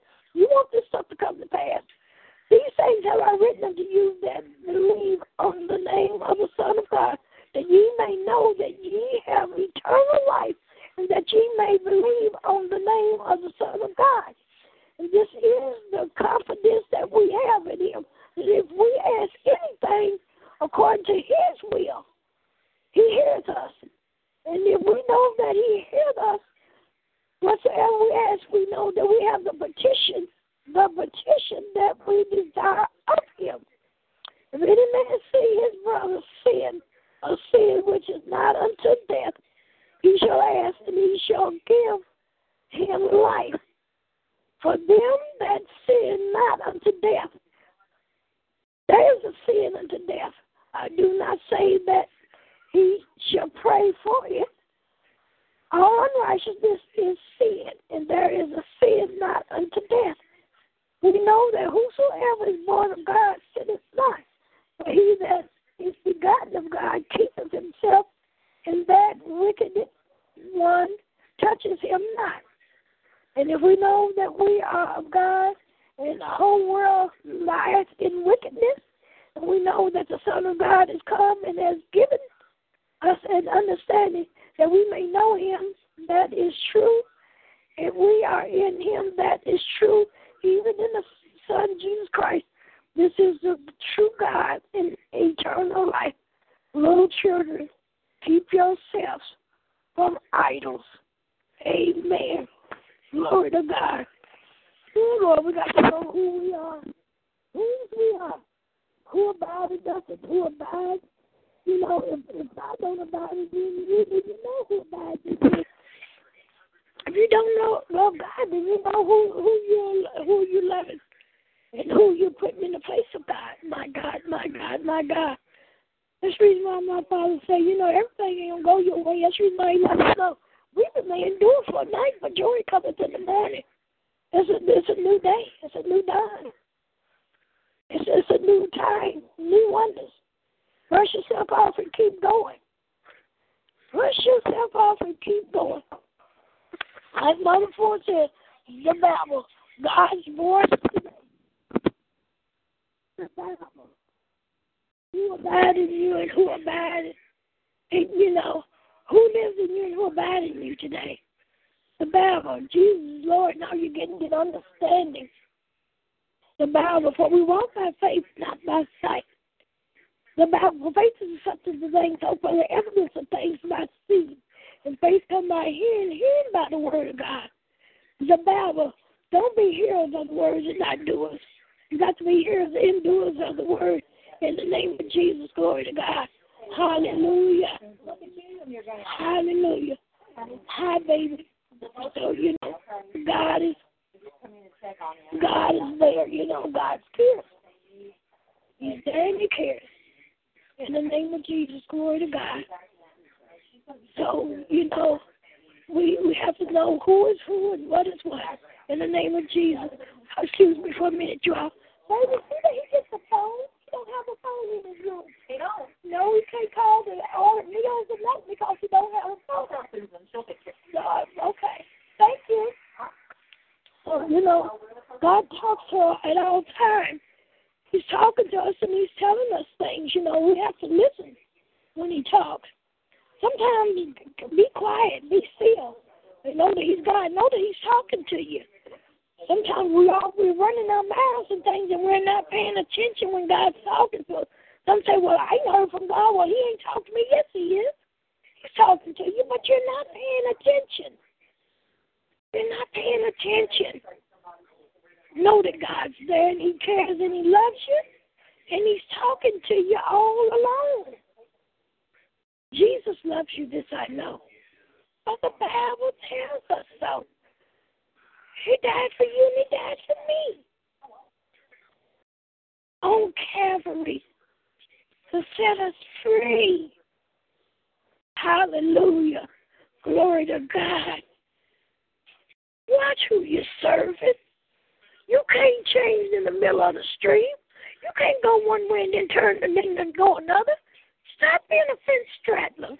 Ford said, the Bible, God's voice today. The Bible. Who abide in you and who abide in, you know, who lives in you and who abide in you today? The Bible, Jesus Lord, now you're getting good understanding. The Bible, for we walk by faith, not by sight. The Bible, faith is the substance of things hoped for, the evidence of things not seen. And faith come by hearing, hearing by the word of God. The Bible, don't be hearers of the words and not doers. You got to be hearers and doers of the word. In the name of Jesus, glory to God. Hallelujah. Hallelujah. Hi, baby. So, you know, God is God is there, you know, God's cares. He's there and he cares. In the name of Jesus, glory to God. So, you know, we we have to know who is who and what is what. In the name of Jesus. Excuse me for a minute, y'all. Baby, see that he gets the phone? He don't have a phone in his room. He don't. No, he can't call the order meals or nothing because he don't have a phone. She'll take care. Uh, okay. Thank you. So, you know, God talks to us at all times. He's talking to us and he's telling us things. You know, we have to listen when he talks. Sometimes be quiet, be still. And know that he's God. Know that he's talking to you. Sometimes we all we're running our mouths and things, and we're not paying attention when God's talking to us. Some say, "Well, I ain't heard from God." Well, He ain't talked to me. Yes, He is. He's talking to you, but you're not paying attention. You're not paying attention. Know that God's there and He cares and He loves you, and He's talking to you all along. Jesus loves you. This I know, but the Bible tells us so. He died for you and he died for me. On Calvary to set us free. Hallelujah. Glory to God. Watch who you're serving. You can't change in the middle of the stream. You can't go one way and then turn and then go another. Stop being a fence straddler.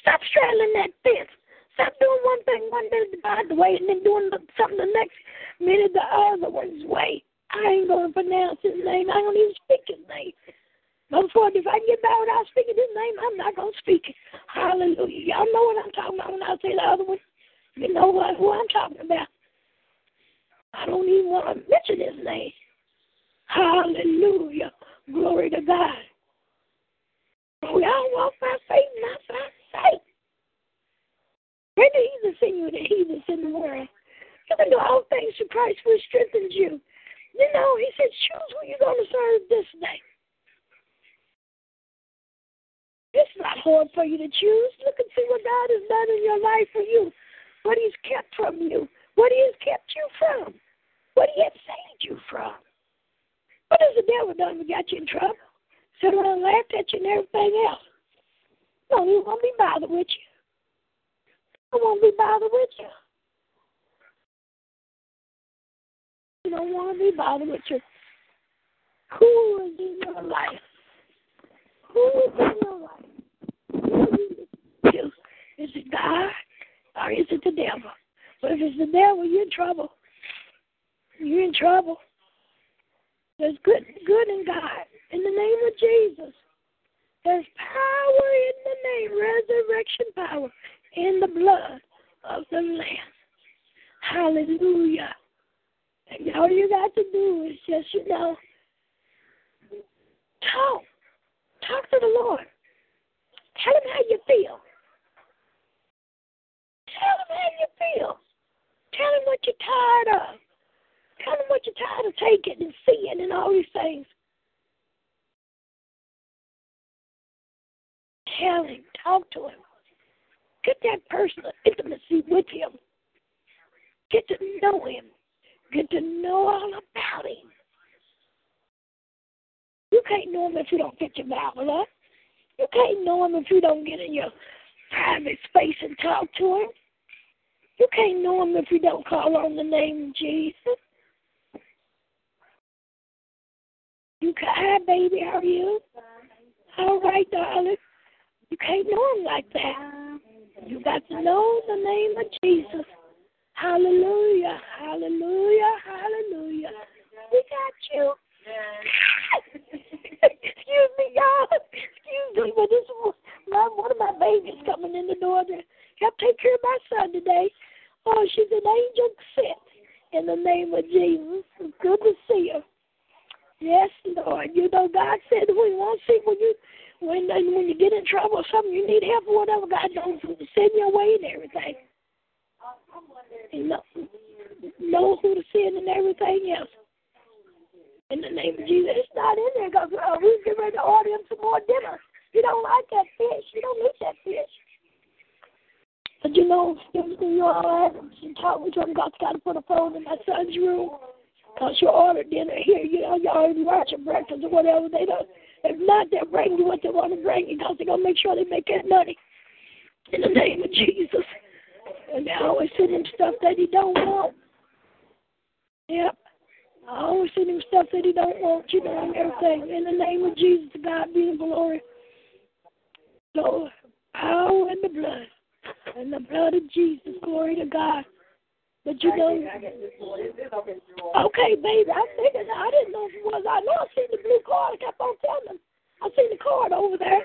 Stop straddling that fence. Stop doing one thing one minute by the way and then doing something the next minute the other way. I ain't going to pronounce his name. I don't even speak his name. Before, if I get by without speaking his name, I'm not going to speak it. Hallelujah. Y'all know what I'm talking about when I say the other one. You know what, who I'm talking about. I don't even want to mention his name. Hallelujah. Glory to God. Oh, we all walk by faith, not by sight. Greater he that's in you than he that's in the world. You can do all things through Christ who strengthens you. You know, he said, choose who you're going to serve this day. It's not hard for you to choose. Look and see what God has done in your life for you, what he's kept from you, what he has kept you from, what he has saved you from. What has the devil done to get you in trouble? Sit around and laughed at you and everything else. No, he won't be bothered with you. I won't be bothered with you. You don't want to be bothered with you. Who is in your life? Who is in your life? Is it God or is it the devil? But if it's the devil, you're in trouble. You're in trouble. There's good, good in God. In the name of Jesus. There's power in the name, resurrection power in the blood of the Lamb. Hallelujah. And all you got to do is just, you know, talk. Talk to the Lord. Tell him how you feel. Tell him how you feel. Tell him what you're tired of. Tell him what you're tired of and and all these things. Tell him, talk to him. Get that personal intimacy with him. Get to know him. Get to know all about him. You can't know him if you don't get your Bible up. You can't know him if you don't get in your private space and talk to him. You can't know him if you don't call on the name of Jesus. You can, hi, baby, how are you? All right, darling. You can't know him like that. You got to know the name of Jesus. Hallelujah, hallelujah, hallelujah. We got you. Excuse me, y'all. Excuse me, but this my one of my babies coming in the door to help take care of my son today. Oh, she's an angel sent in the name of Jesus. Good to see her. Yes, Lord. You know, God said we won't see when you when when you get in trouble or something, you need help or whatever. God to send your way and everything. You know, know who to send and everything else. In the name of Jesus, it's not in there because uh, we get ready to order him some more dinner. You don't like that fish. You don't eat that fish. But you know, you all had some talk with him. God's got to put a phone in my son's room because you ordered dinner here. You know, you already watching breakfast or whatever. They don't. If not, they'll bring you what they want to bring you because they're gonna make sure they make that money. In the name of Jesus. And they always send him stuff that he don't want. Yep. I always send him stuff that he don't want, you know, and everything. In the name of Jesus, God be the glory. Lord, power in the blood. And the blood of Jesus, glory to God. But you know, okay, baby, I figured I didn't know if it was. I know I seen the blue card. I kept on telling them. I seen the card over there,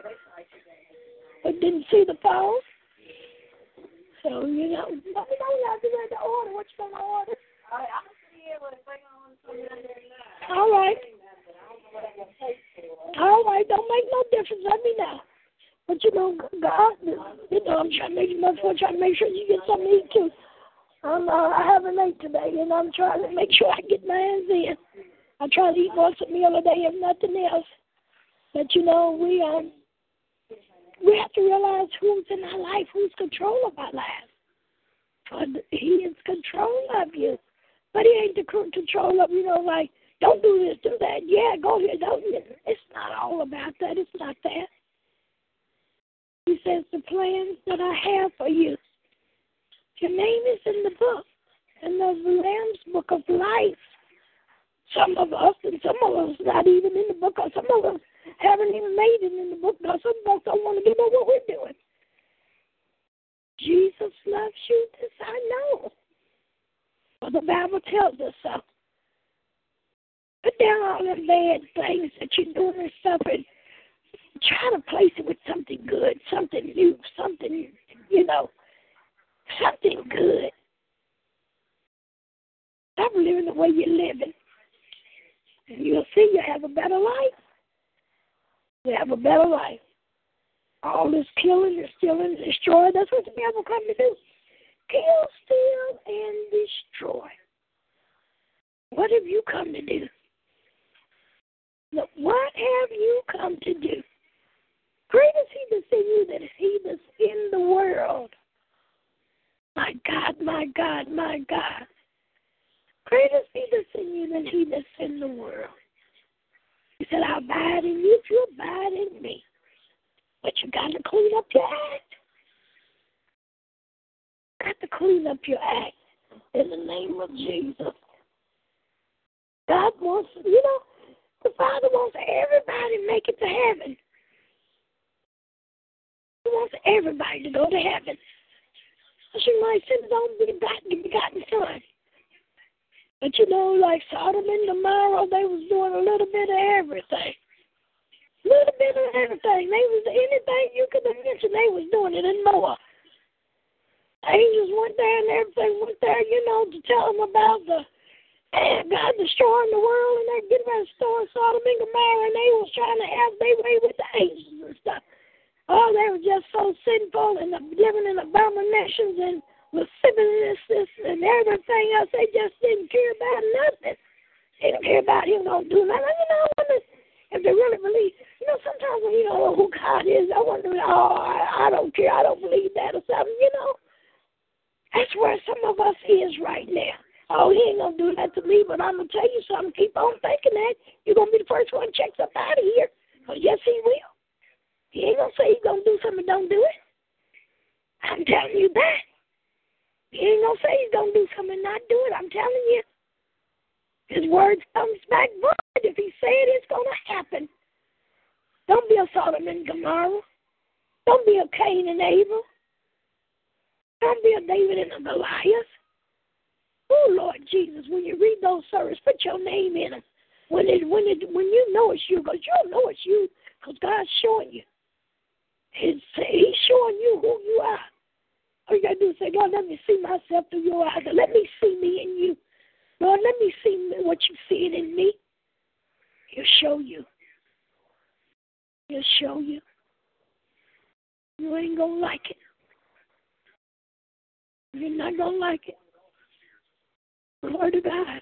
but didn't see the phone. So you know, let me know when I get ready to order. What you gonna order? All right. All right, don't make no difference. Let me know. But you know, God, you know, I'm trying to make enough for trying to make sure you get something to eat too. I'm, uh, I haven't ate today, and I'm trying to make sure I get my hands in. I try to eat once a meal a day, if nothing else. But you know, we um, we have to realize who's in our life, who's control of our lives. He is control of you, but he ain't the control of you know like don't do this, do that. Yeah, go here, don't. It's not all about that. It's not that. He says the plans that I have for you your name is in the book, in the Lamb's book of life. Some of us, and some of us not even in the book, or some of us haven't even made it in the book, because some of us don't want to give up what we're doing. Jesus loves you, this I know. Well, the Bible tells us so. Put down all the bad things that you're doing and stuff and try to place it with something good, something new, something, you know, something good. Stop living the way you're living. And you'll see you have a better life. You have a better life. All this killing and stealing and destroying, that's what the devil come to do. Kill, steal, and destroy. What have you come to do? What have you come to do? Great is he that's in you than he that's in the world. My God, my God, my God. Greater is he that's in you than he that's in the world. He said, I abide in you if you abide in me. But you got to clean up your act. Got to clean up your act in the name of Jesus. God wants, you know, the Father wants everybody to make it to heaven. He wants everybody to go to heaven. She might send his own begotten, son. But you know, like Sodom and Gomorrah, they was doing a little bit of everything. Little bit of everything. They was anything you could mention, they was doing it and more. Angels went there and everything went there, you know, to tell them about the God destroying the world and they're getting ready to destroy Sodom and Gomorrah and they was trying to have their way with the angels and stuff. Oh, they were just so sinful and living in abominations and lasciviousness and everything else. They just didn't care about nothing. They didn't care about him to do nothing. You know, if they really believe, You know, sometimes when you don't know who God is, I wonder, oh, I, I don't care, I don't believe that or something, you know. That's where some of us is right now. Oh, he ain't gonna do that to me, but I'm gonna tell you something. Keep on thinking that. You're gonna be the first one to check up out of here. Cause yes, he will. He ain't gonna say he's gonna do something don't do it. I'm telling you that. He ain't gonna say he's gonna do something not do it. I'm telling you. His word comes back void. If he said it's gonna happen. Don't be a Sodom and Gomorrah. Don't be a Cain and Abel. Don't be a David and a Goliath. Oh Lord Jesus, when you read those stories, put your name in them. When it when it when you know it's you, because you'll know it's you, because God's showing you. He's, he's showing you who you are. All you gotta do is say, Lord, let me see myself through your eyes. Let me see me in you. Lord, let me see what you see in me. He'll show you. He'll show you. You ain't gonna like it. You're not gonna like it. Lord of God.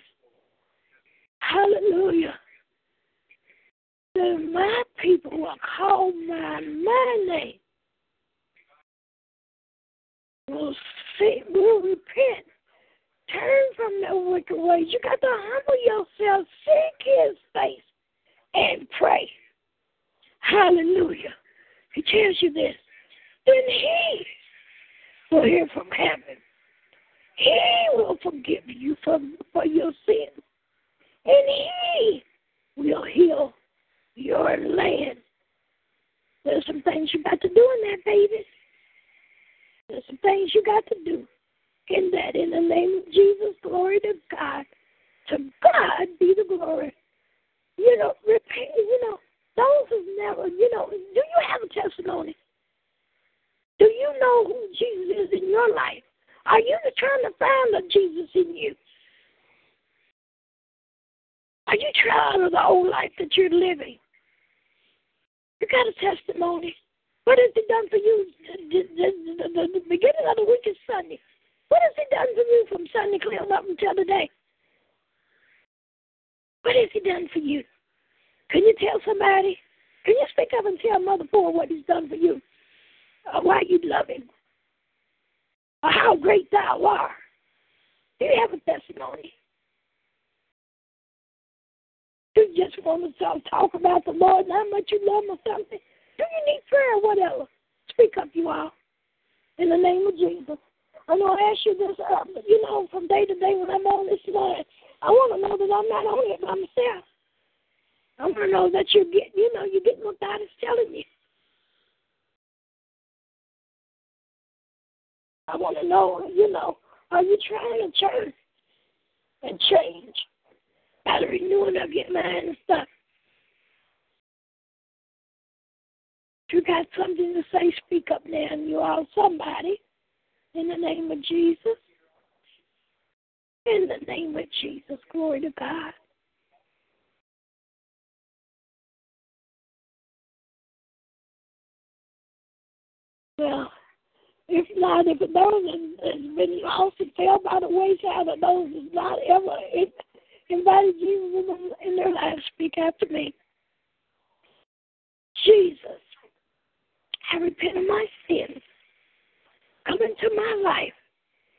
Hallelujah. That my people will call my, my name. Will see, will repent. Turn from their wicked ways. You got to humble yourself, seek his face, and pray. Hallelujah. He tells you this. Then he will hear from heaven he will forgive you for, for your sins. And He will heal your land. There's some things you got to do in that, baby. There's some things you got to do in that. In the name of Jesus, glory to God. To God be the glory. You know, repent, you know, those who never, you know, do you have a testimony? Do you know who Jesus is in your life? Are you trying to find the Jesus in you? Are you tired of the old life that you're living? You got a testimony. What has He done for you? The, the, the, the beginning of the week is Sunday. What has He done for you from Sunday clear up until today? What has He done for you? Can you tell somebody? Can you speak up and tell Mother Poor what He's done for you? Uh, why you love Him? how great thou art. Do you have a testimony? Do you just want to talk, about the Lord and how much you love him or something? Do you need prayer or whatever? Speak up, you all. In the name of Jesus. I know I ask you this, uh, you know, from day to day when I'm on this line. I want to know that I'm not on it by myself. I want to know that you're getting, you know, you're getting what God is telling you. I want to know, you know, are you trying to turn and change by the renewing of your mind and stuff? If you got something to say, speak up now, and you are somebody. In the name of Jesus. In the name of Jesus. Glory to God. Well, if not, if those has been lost and fell by the wayside, or those has not ever invited Jesus in their lives, speak after me. Jesus, I repent of my sins. Come into my life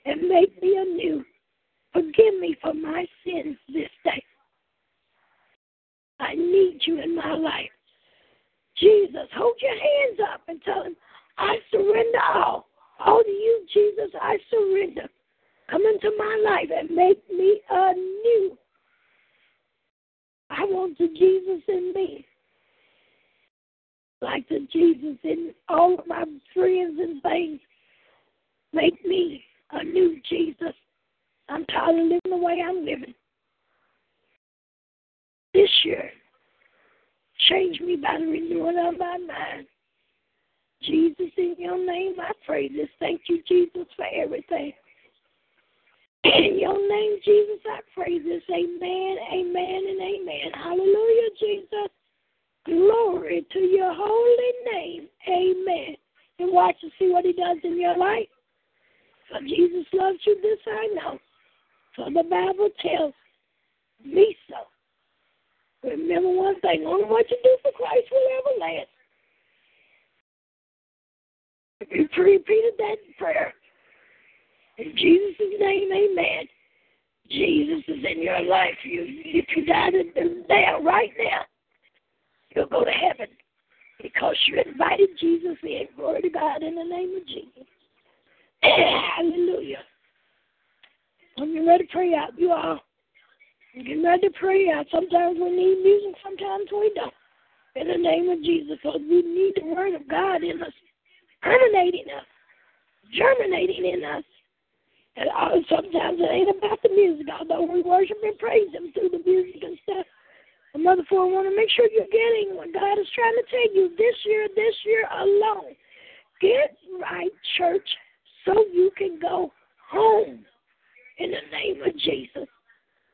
and make me anew. Forgive me for my sins this day. I need you in my life. Jesus, hold your hands up and tell him, I surrender all. All to you, Jesus, I surrender. Come into my life and make me anew. I want the Jesus in me. Like the Jesus in all of my friends and things. Make me a new Jesus. I'm tired of living the way I'm living. This year, change me by the renewing of my mind. Jesus, in your name, I pray this. Thank you, Jesus, for everything. In your name, Jesus, I pray this. Amen, amen, and amen. Hallelujah, Jesus. Glory to your holy name. Amen. And watch and see what he does in your life. For Jesus loves you, this I know. For the Bible tells me so. Remember one thing, only what you do for Christ will ever last. If you repeated that prayer, in Jesus' name, amen. Jesus is in your life. You, if you died in there right now, you'll go to heaven because you invited Jesus in. Glory to God in the name of Jesus. Hallelujah. When you're ready to pray out. You all. Getting ready to pray out. Sometimes we need music, sometimes we don't. In the name of Jesus, because we need the Word of God in us, permeating us, germinating in us. And uh, sometimes it ain't about the music, although we worship and praise Him through the music and stuff. And Ford want to make sure you're getting what God is trying to tell you this year, this year alone. Get right, church, so you can go home in the name of Jesus.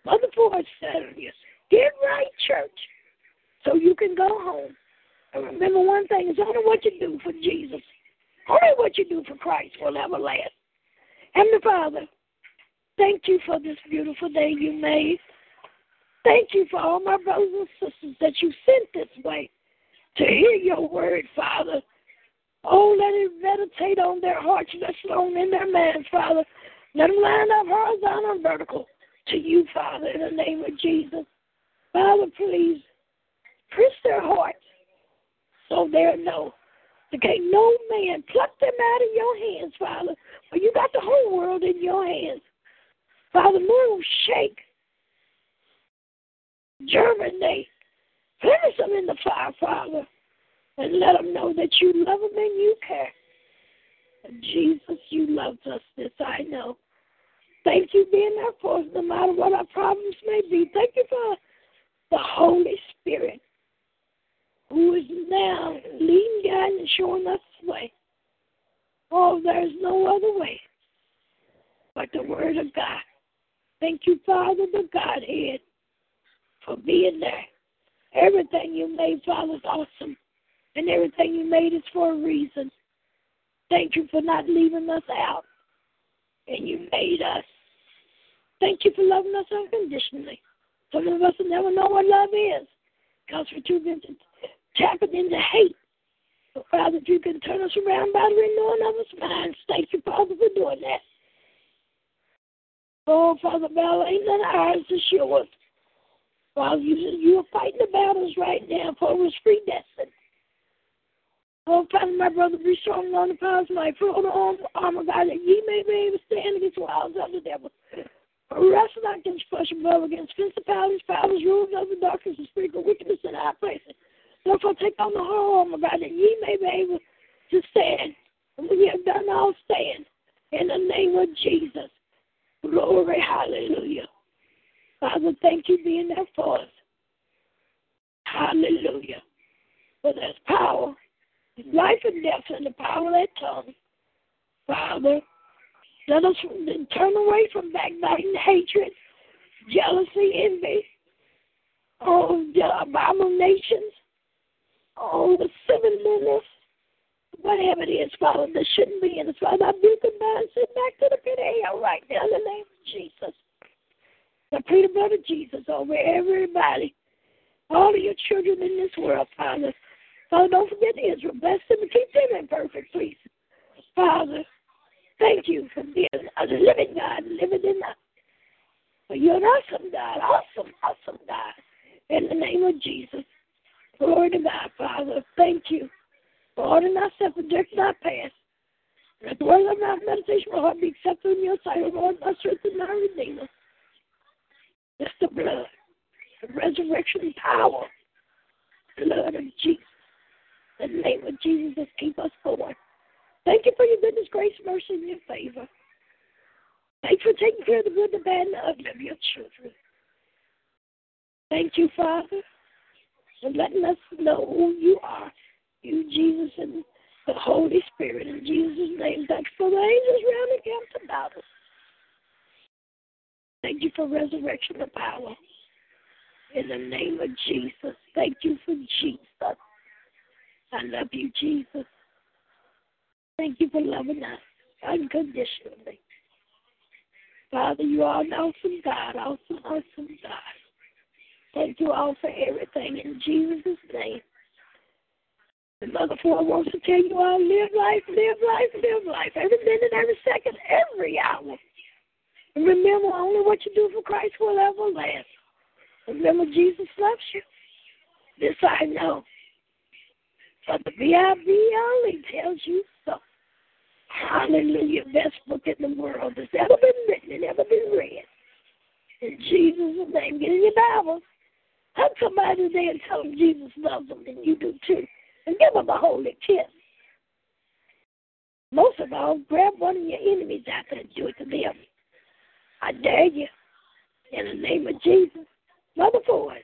Mother Ford said you. Get right, church, so you can go home. And remember one thing, it's only what you do for Jesus. Only what you do for Christ will ever last. Heavenly Father, thank you for this beautiful day you made. Thank you for all my brothers and sisters that you sent this way to hear your word, Father. Oh, let it meditate on their hearts, let alone in their minds, Father. Let them line up horizontal and vertical to you, Father, in the name of Jesus. Father, please, press their hearts so they'll know Okay, no man pluck them out of your hands, Father. For you got the whole world in your hands. Father, move, shake, germinate, finish them in the fire, Father, and let them know that you love them and you care. And Jesus, you loved us, this I know. Thank you being there for us no matter what our problems may be. Thank you for the Holy Spirit who is now leading, guiding, and showing us the way. Oh, there's no other way but the Word of God. Thank you, Father, the Godhead, for being there. Everything you made, Father, is awesome. And everything you made is for a reason. Thank you for not leaving us out. And you made us. Thank you for loving us unconditionally. Some of us will never know what love is because we're too busy tapping into hate. Father, you can turn us around by the renewing of us minds, thank you, Father, for doing that. Oh, Father, battle ain't none ours, it's yours. Father, you, you are fighting the battles right now for us predestined. Oh, Father, my brother, be strong on the powers of my full arm, armor, God, that ye may be able to stand against the wiles of the devil. Wrestle not against flesh and blood, against principalities, powers, rulers of the darkness, and spiritual wickedness in high places. Therefore, take on the whole armor, God, that ye may be able to stand. And when you have done all, stand. In the name of Jesus. Glory, hallelujah. Father, thank you being there for us. Hallelujah. For there's power, life and death in the power of that tongue. Father, let us turn away from backbiting, hatred, jealousy, envy, all the abominations, silliness, whatever it is, Father, that shouldn't be in us. Father, I be combined, sit back to the pit of hell right now in the name of Jesus. I plead the blood of Jesus over everybody, all of your children in this world, Father. Father, don't forget Israel. Bless them and keep them in perfect peace. Father, thank you for being a living God, living in us. You're an awesome God, awesome, awesome God. In the name of Jesus. Glory to God, Father. Thank you for ordering our steps and directing our path. Let the word of my meditation my heart be accepted in your sight, O Lord, my strength and my redeemer. It's the blood, the resurrection power, blood of Jesus. The name of Jesus, just keep us going. Thank you for your goodness, grace, mercy, and your favor. Thank you for taking care of the good, the bad, and the ugly of your children. Thank you, Father, for letting us know who you are. You, Jesus, and the Holy Spirit. In Jesus' name, thank for the angels round against about us. Thank you for resurrection of power. In the name of Jesus. Thank you for Jesus. I love you, Jesus. Thank you for loving us unconditionally. Father, you are an awesome God, awesome, awesome God. Thank you all for everything in Jesus' name. And Mother Ford wants to tell you all live life, live life, live life, every minute, every second, every hour. And remember, only what you do for Christ will ever last. Remember, Jesus loves you. This I know. But the B.I.B. only tells you so. Hallelujah. Best book in the world that's ever been written and ever been read. In Jesus' name, get in your Bibles. Hug somebody today and tell them Jesus loves them, and you do too. And give them a holy kiss. Most of all, grab one of your enemies out there and do it to them. I dare you. In the name of Jesus. Mother Ford.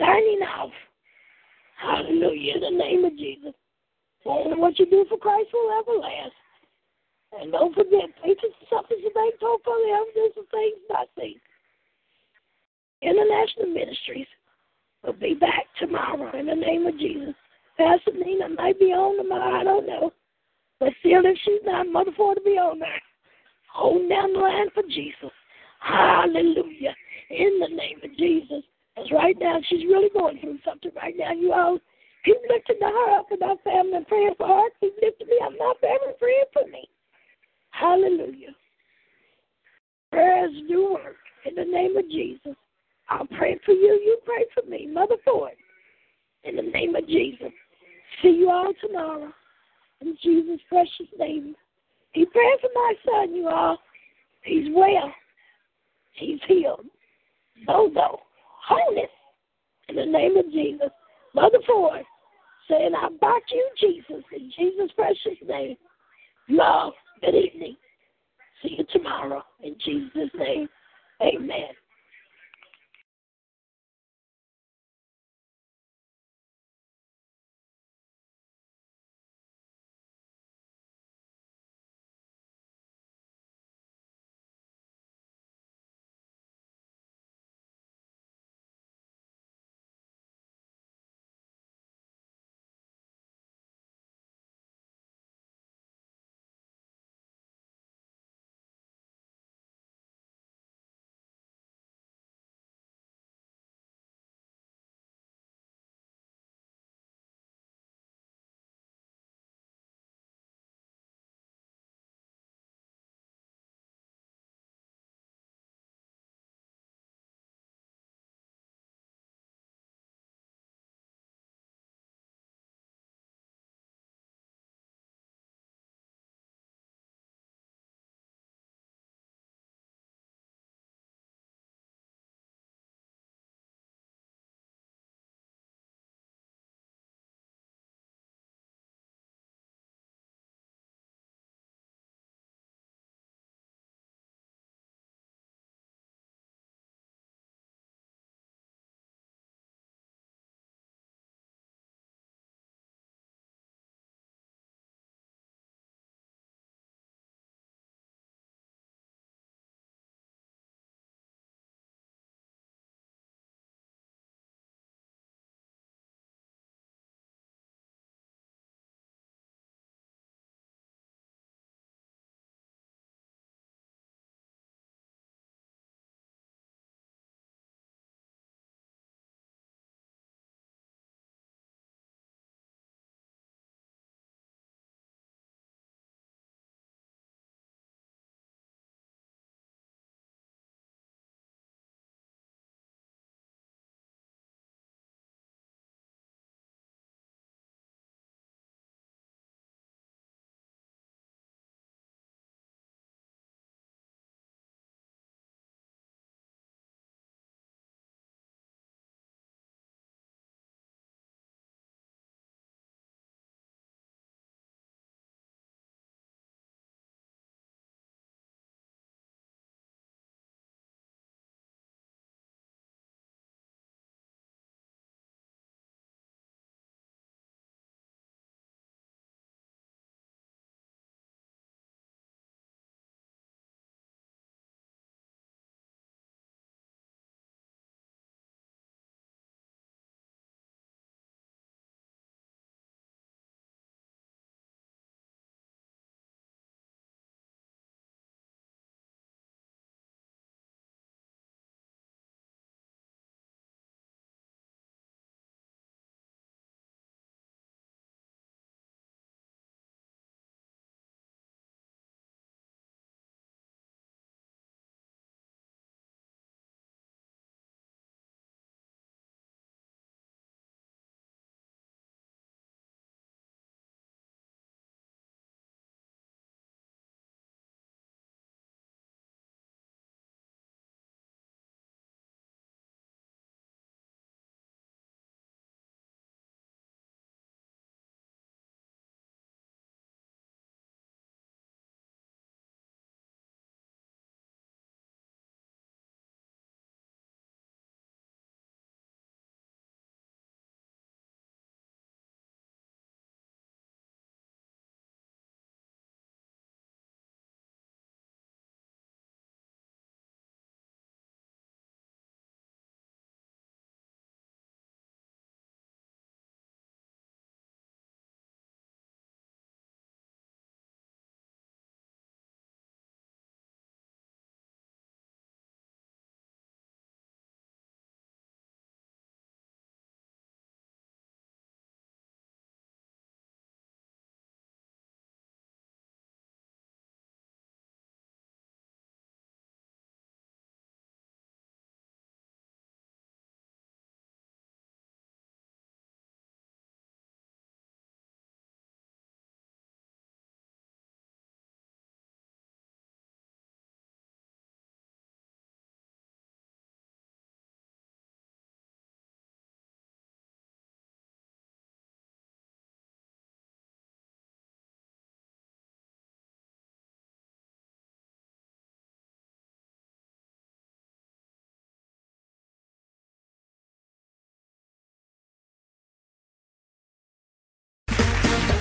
Signing off. Hallelujah. In the name of Jesus. Only what you do for Christ will ever last. And don't forget, faith is the substance of things hoped for, the evidence of things not seen. International Ministries will be back tomorrow in the name of Jesus. Pastor Nina might be on tomorrow, I don't know. But still, if she's not, Mother Ford to be on there. Hold down the line for Jesus. Hallelujah. In the name of Jesus. Because right now, she's really going through something right now. You all keep lifting her up and our family and praying for her. Keep lifting me up, my family praying for me. Hallelujah. Prayers do work in the name of Jesus. I'll pray for you. You pray for me. Mother Ford. In the name of Jesus. See you all tomorrow. In Jesus' precious name. He praying for my son, you all. He's well. He's healed. No, no. Wholeness. In the name of Jesus. Mother Ford saying, I back you, Jesus, in Jesus' precious name. Love. Good evening. See you tomorrow. In Jesus' name. Amen.